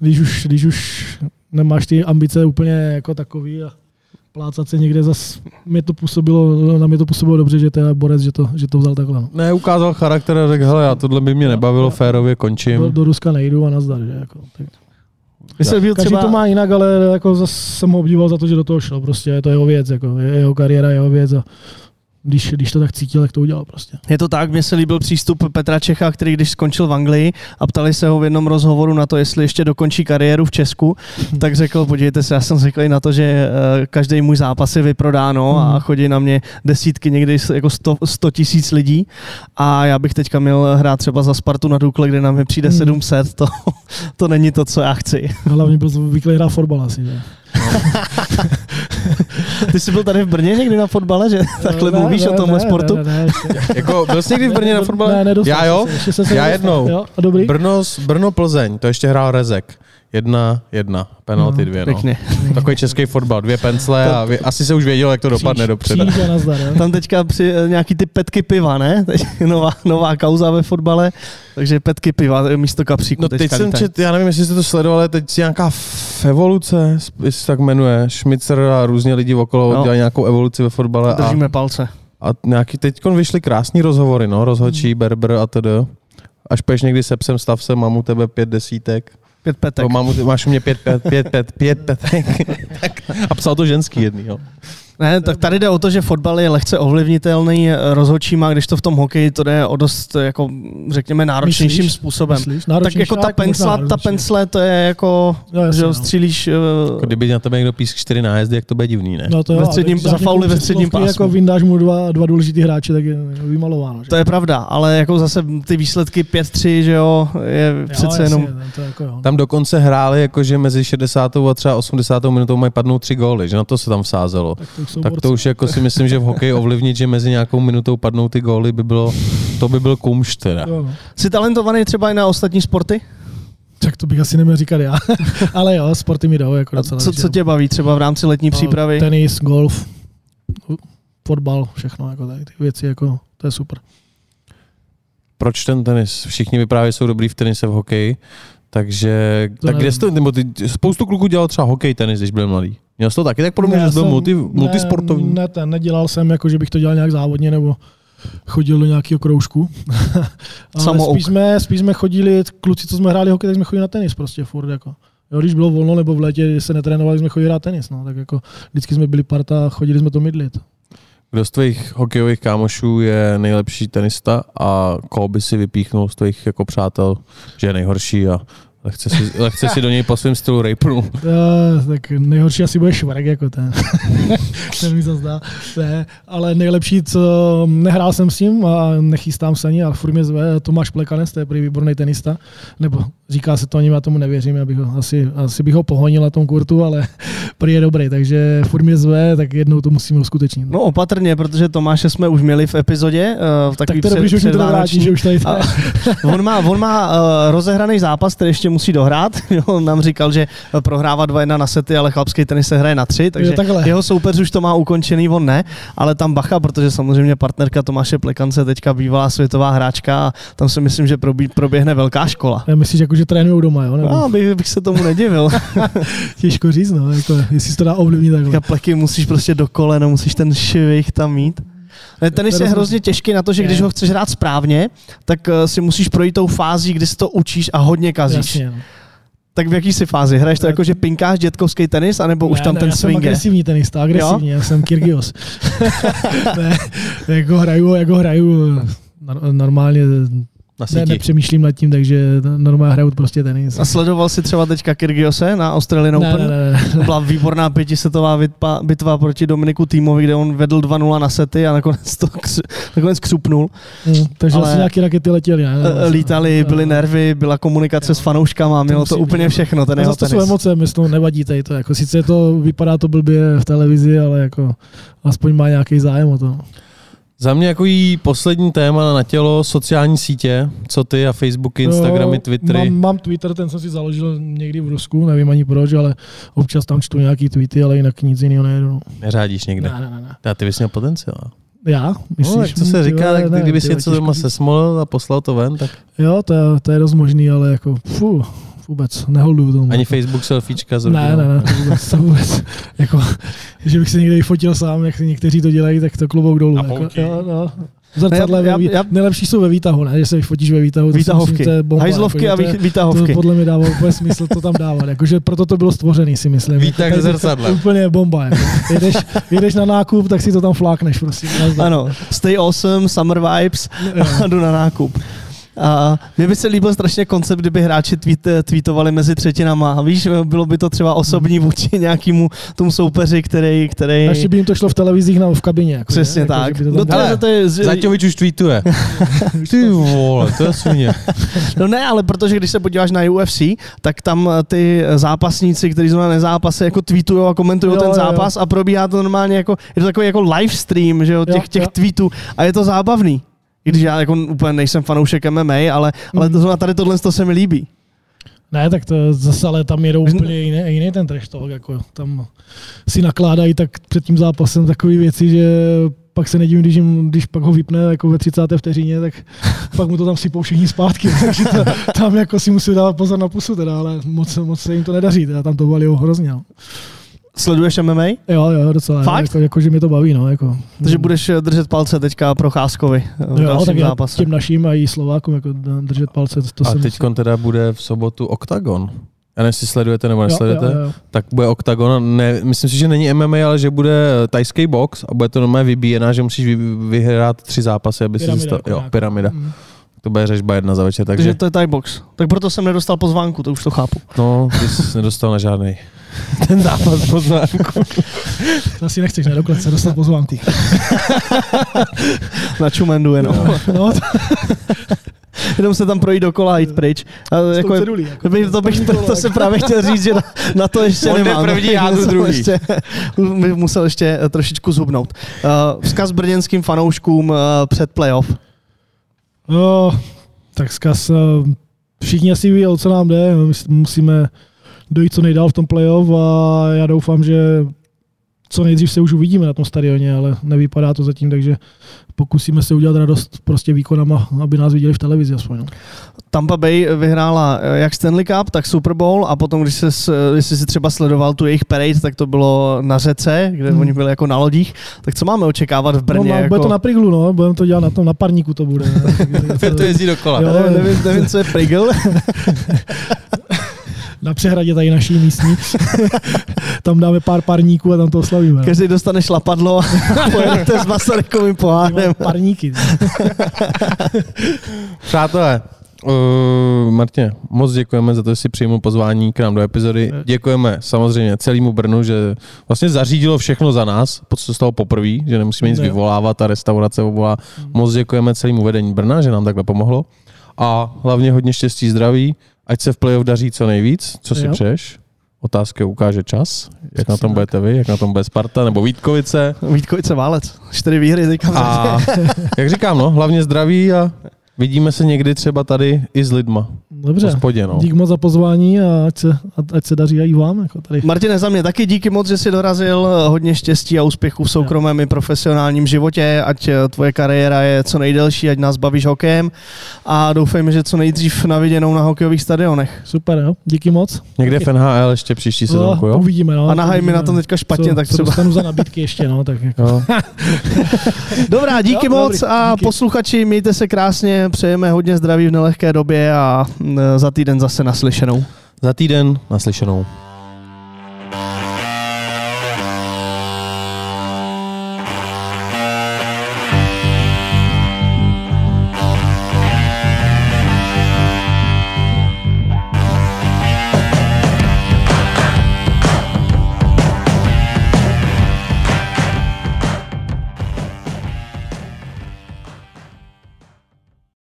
když už, když už nemáš ty ambice úplně jako takový a plácat se někde, zas mě to působilo, na mě to působilo dobře, že to je borec, že to, že to vzal takhle. No. Ne, ukázal charakter a řekl, hele, já tohle by mě nebavilo, férově Do, končím. do Ruska nejdu a nazdar, že jako. Tak. Každý třeba... to má jinak, ale jako zase jsem ho obdivoval za to, že do toho šel. Prostě je to jeho věc, jako je jeho kariéra, jeho věc a když, když to tak cítil, tak to udělal prostě. Je to tak, mně se líbil přístup Petra Čecha, který když skončil v Anglii a ptali se ho v jednom rozhovoru na to, jestli ještě dokončí kariéru v Česku, tak řekl, podívejte se, já jsem zvyklý na to, že eh, každý můj zápas je vyprodáno a Mhm. chodí na mě desítky, někdy jako 100 100 tisíc lidí a já bych teďka měl hrát třeba za Spartu na Dukle, kde na mě přijde Mhm. 700, to, to není to, co já chci. Hlavně byl zvyklý hrát fotbal asi. Že? Ty jsi byl tady v Brně někdy na fotbale, že takhle Ne, mluvíš ne, o tomhle ne, sportu? Ne, ne, ne, Jako, byl jsi někdy v Brně na fotbale? Ne, nedostal Já jo? se, ještě se Já nedostal. jednou. Jo, a dobrý? Brno, Brno Plzeň, to ještě hrál Rezek. Jedna, jedna, penalty No, dvě, no. Pěkně. Takový český fotbal, dvě pencle a vy, asi se už věděl, jak to dopadne dopředu. A. Tam teďka při, eh, nějaký ty petky piva, ne? Teď nová, nová kauza ve fotbale, takže petky piva eh, místo kapříku. No teď teďka jsem čet, já nevím, jestli jste to sledovali, teď si nějaká evoluce, jestli se tak jmenuje, Schmitzer a různě lidi okolo No. dělají nějakou evoluci ve fotbale a, Držíme palce. a nějaký, teď vyšly krásný rozhovory, no, rozhodčí, Berber a td. Až půjdeš někdy se psem, stav se, mám u tebe pět desítek. Pět petek. To mám, máš u mě pět, pět, pět, pět, pět petek. tak, a psal to ženský jedný, jo. Ne, tak tady jde o to, že fotbal je lehce ovlivnitelný eh, rozhodčíma, když to v tom hokeji to jde o dost, eh, jako řekněme, náročnějším Myslíš? způsobem. Myslíš? Tak Náročnější, jako ta pensla, ta pensle, to je jako, No, jasně, že jo, no. střílíš eh, Jako kdyby na tebe někdo písk čtyři nájezdy, jak to bude divný, ne? No to jo, Ve středním- za fauly ve středním přesilovky, pásmu. Jako vyndáš mu dva, dva důležitý hráče, tak je vymalováno. Že? To je pravda, ale jako zase ty výsledky 5-3, že jo, je Jo, přece jasně, jenom... To je jako jo. Tam dokonce hráli, jako že mezi 60. a třeba 80. minutou mají padnout tři góly, že na to se tam vsázelo. Tak to, už jsou Tak to už jako si myslím, že v hokeji ovlivnit, že mezi nějakou minutou padnou ty góly, by bylo, to by byl kumšt teda. Jo, no. Jsi talentovaný třeba i na ostatní sporty? Tak to bych asi neměl říkat já. Ale jo, sporty mi jdou. Jako A docela, co, co tě baví třeba v rámci letní No, přípravy? Tenis, golf, fotbal, všechno. Jako tady, ty věci, jako, to je super. Proč ten tenis? Všichni vyprávějí, jsou dobrý v tenise, v hokeji. Takže, To tak kde nevím. to, nebo ty, spoustu kluků dělal třeba hokej, tenis, když byl mladý. Měl jsi to taky tak podobně, Ne, že jsi byl multi, ne, multisportovní? Ne, ten, nedělal jsem, jako, že bych to dělal nějak závodně, nebo chodil do nějakého kroužku. Ale Samouk. spíš jsme, spíš jsme chodili, kluci, co jsme hráli hokej, tak jsme chodili na tenis prostě furt. Jako. Jo, když bylo volno nebo v létě, když se netrénovali, jsme chodili hrát tenis. No, tak jako vždycky jsme byli parta a chodili jsme to mydlit. Kdo z tvých hokejových kámošů je nejlepší tenista a koho by si vypíchnul z tvých jako přátel, že je nejhorší a Lehce si, lehce si do něj po svém stylu rejpnul. Uh, tak nejhorší asi bude švarek, jako ten. ten mi zase dá. Ne, ale nejlepší, co nehrál jsem s ním a nechystám se ani, ale furt mě zve Tomáš Plekanec, to je prý výborný tenista. Nebo říká se to ani, já tomu nevěřím, já bych ho, asi, asi bych ho pohonil na tom kurtu, ale prý je dobrý, takže furt mě zve, tak jednou to musíme uskutečnit. No opatrně, protože Tomáše jsme už měli v epizodě. Uh, v tak to je dobrý, že už to nevrátí, že už tady a, on má, on má uh, rozehraný zápas, který ještě musí dohrát. on nám říkal, že prohrává 2-1 na sety, ale chlapský tenis se hraje na 3, takže Jo, jeho soupeř už to má ukončený, on ne, ale tam bacha, protože samozřejmě partnerka Tomáše Plekance teďka bývalá světová hráčka a tam si myslím, že probí, proběhne velká škola. Já myslím, že, jako, že trénují doma, jo? Nebo? No, bych, bych se tomu nedivil. Těžko říct, no, jako, jestli se to dá ovlivnit takhle. Teďka pleky musíš prostě do kolena, musíš ten švih tam mít. Tenis je hrozně těžký na to, že když ho chceš hrát správně, tak uh, si musíš projít tou fází, kdy si to učíš a hodně kazíš. Jasně, no. Tak v jaký si fázi? Hraješ to jako, že pinkáš dětkovský tenis, anebo už Ne, tam ne, ten já jsem swing je? agresivní tenista, agresivní, já jsem Kyrgios. ne, jako hraju, jako hraju nor- normálně, Na ne, nepřemýšlím nad tím, takže normálně hraju prostě tenis. A sledoval si třeba teďka Kyrgiose na Australian ne, Open? ne, ne, ne. To byla výborná pětisetová bitva, bitva proti Dominiku Týmovi, kde on vedl 2-0 na sety a nakonec to nakonec křupnul. Hm, takže Ale- asi nějaké rakety letěly. Ne? Lítali, byly nervy, byla komunikace s fanouškama, mělo to musí úplně být. všechno, ten A jeho zase to jsou emoce, mi to nevadí tady to. Jako, sice to vypadá to blbě v televizi, ale jako aspoň má nějaký zájem o to. Za mě jako jí poslední téma na tělo, sociální sítě, co ty a Facebooky, Instagramy, Twittery. Mám, mám Twitter, ten jsem si založil někdy v Rusku, nevím ani proč, ale občas tam čtu nějaký tweety, ale jinak nic jiného nejedu. no. Neřádíš někde. Ne, ne, ne, ne. Já ty bys měl potenciál. Já? Myslíš? no, tak to se říká, tak kdyby si něco doma sesmolil a poslal to ven, tak Jo, to, je- to je dost možný, ale jako fu, vůbec neholduju tomu. ani jako. Facebook selfiečka z Ne, ne, ne, to vůbec, to vůbec. jako, že bych se někde vyfotil sám, jak někteří to dělají, tak to klobouk dolů. Na Jako, jo, no. V zrcadle, Ne, já- já- nejlepší jsou ve výtahu, ne? Že se vyfotíš ve výtahu. Výtahovky. Myslím, to je bomba, Hajzlovky jako, a výtahovky. To podle mě dává úplně smysl to tam dávat. Jakože proto to bylo stvořený, si myslím. Výtah Jako, ze to je zrcadla. Úplně bomba. Jako. Jedeš, jedeš, na nákup, tak si to tam flákneš, prostě. Nazdar. Ano, stay awesome, summer vibes a jdu na nákup. A mně by se líbil strašně koncept, kdyby hráči tweet, tweetovali mezi třetinama. A víš, bylo by to třeba osobní vůči nějakému tomu soupeři, který, který... A ještě by jim to šlo v televizích na, v kabině. Jako, Přesně ne? Jako, tak. by to No to, je, to je, z- Zaťovič už tweetuje. Ty vole, to je svině. no ne, ale protože když se podíváš na UFC, tak tam eh, ty zápasníci, kteří jsou na nezápase, jako tweetují a komentují ten jo, jo. zápas a probíhá to normálně jako, je to takový jako live stream, že jo, těch, Jo, těch jo. tweetů a je to zábavný. I když já jako úplně nejsem fanoušek MMA, ale, ale Mhm. to, zrovna tady tohle to se mi líbí. Ne, tak to zase ale tam jedou úplně jiný, jiný ten trash talk, jako tam si nakládají tak před tím zápasem takové věci, že pak se nedivím, když, jim, když pak ho vypne jako ve 30. vteřině, tak pak mu to tam sypou všichni zpátky. Takže to, tam jako si musí dávat pozor na pusu, teda, ale moc, moc se jim to nedaří, teda tam to valí hrozně. No. Sleduješ MMA? Jo, jo, docela. Fakt? Jako, jako, že mě to baví, no. Jako. Takže budeš eh, držet palce teďka pro Cházkovi eh, v jo, tak zápase. těm naším a i Slovákům jako držet palce. To A teď teda bude v sobotu Octagon. Já nevím, jestli sledujete nebo nesledujete. Jo, jo, jo. tak bude Octagon. Ne, myslím si, že není MMA, ale že bude tajský box a bude to normálně vybíjená, že musíš vy, vyhrát tři zápasy, aby si Pyramida získal. jako Jo, nějaká. pyramida. Mm. To bude řežba jedna za večer, Takže takže to je Thai box. Tak proto jsem nedostal pozvánku, to už to chápu. no, ty jsi nedostal na žádný. Ten zápas poznámku. To asi nechceš, ne, dokonce se dostat pozvánku. Na čumendu jenom. No, to, Jenom se tam projít dokola a jít pryč. A jako, cedulí, jako. to, bych, to, bych, to, to jsem právě chtěl říct, že na, na to ještě On nemám. první, já Musel druhý. Ještě, bych musel ještě eh, trošičku zhubnout. Uh, vzkaz brněnským fanouškům uh, před playoff. No, tak zkaz, eh, všichni asi ví, o co nám jde. My musíme dojít co nejdál v tom playoff a já doufám, že co nejdřív se už uvidíme na tom stadioně, ale nevypadá to zatím, takže pokusíme se udělat radost prostě výkonama, aby nás viděli v televizi aspoň. No. Tampa Bay vyhrála eh, jak Stanley Cup, tak Super Bowl a potom, když, eh, jsi si třeba sledoval tu jejich parade, tak to bylo na řece, kde Hmm. oni byli jako na lodích. Tak co máme očekávat v Brně? no, má- jako... Bude to na priglu, no, budeme to dělat na tom, na parníku to bude. to jezdí dokola. Jo. nevím, nevím, nevím, co je prigl. na přehradě tady naší místní. tam dáme pár parníků a tam to oslavíme. no. Každý dostane šlapadlo a pojedete s Masarykovým vole, Parníky. Přátelé, Uh, Martine, moc děkujeme za to, že si přijmul pozvání k nám do epizody. Děkujeme samozřejmě celému Brnu, že vlastně zařídilo všechno za nás, co se stalo poprvé, že nemusíme nic vyvolávat a restaurace volá. Moc děkujeme celému vedení Brna, že nám takhle pomohlo. A hlavně hodně štěstí, zdraví, ať se v playoff daří co nejvíc. Co si Jo. přeješ? Otázky ukáže čas. Jak na Přesně tom tak. budete vy, jak na tom bude Sparta nebo Vítkovice. Vítkovice Válec. Čtyři výhry teďka. A jak říkám, no, hlavně zdraví a vidíme se někdy třeba tady i s lidma. Dobře. hospodě, no. Dík moc za pozvání a ať se, ať se daří i vám. Jako tady. Martine, za mě taky díky moc, že jsi dorazil. Hodně štěstí a úspěchů v soukromém i profesionálním životě. Ať eh, tvoje kariéra je co nejdelší, ať nás bavíš hokejem. A doufejme, že co nejdřív na viděnou na hokejových stadionech. Super, jo. Díky moc. Někde v NHL ještě příští sezónku, jo? Uvidíme, no. A nahaj mi na tom teďka špatně, co, tak co třeba- dostanu za nabídky ještě, no. Tak jako. jo. Dobrá, díky Jo, moc dobrý, a díky. posluchači, mějte se krásně, přejeme hodně zdraví v nelehké době a Eh, za týden zase naslyšenou. Za týden naslyšenou.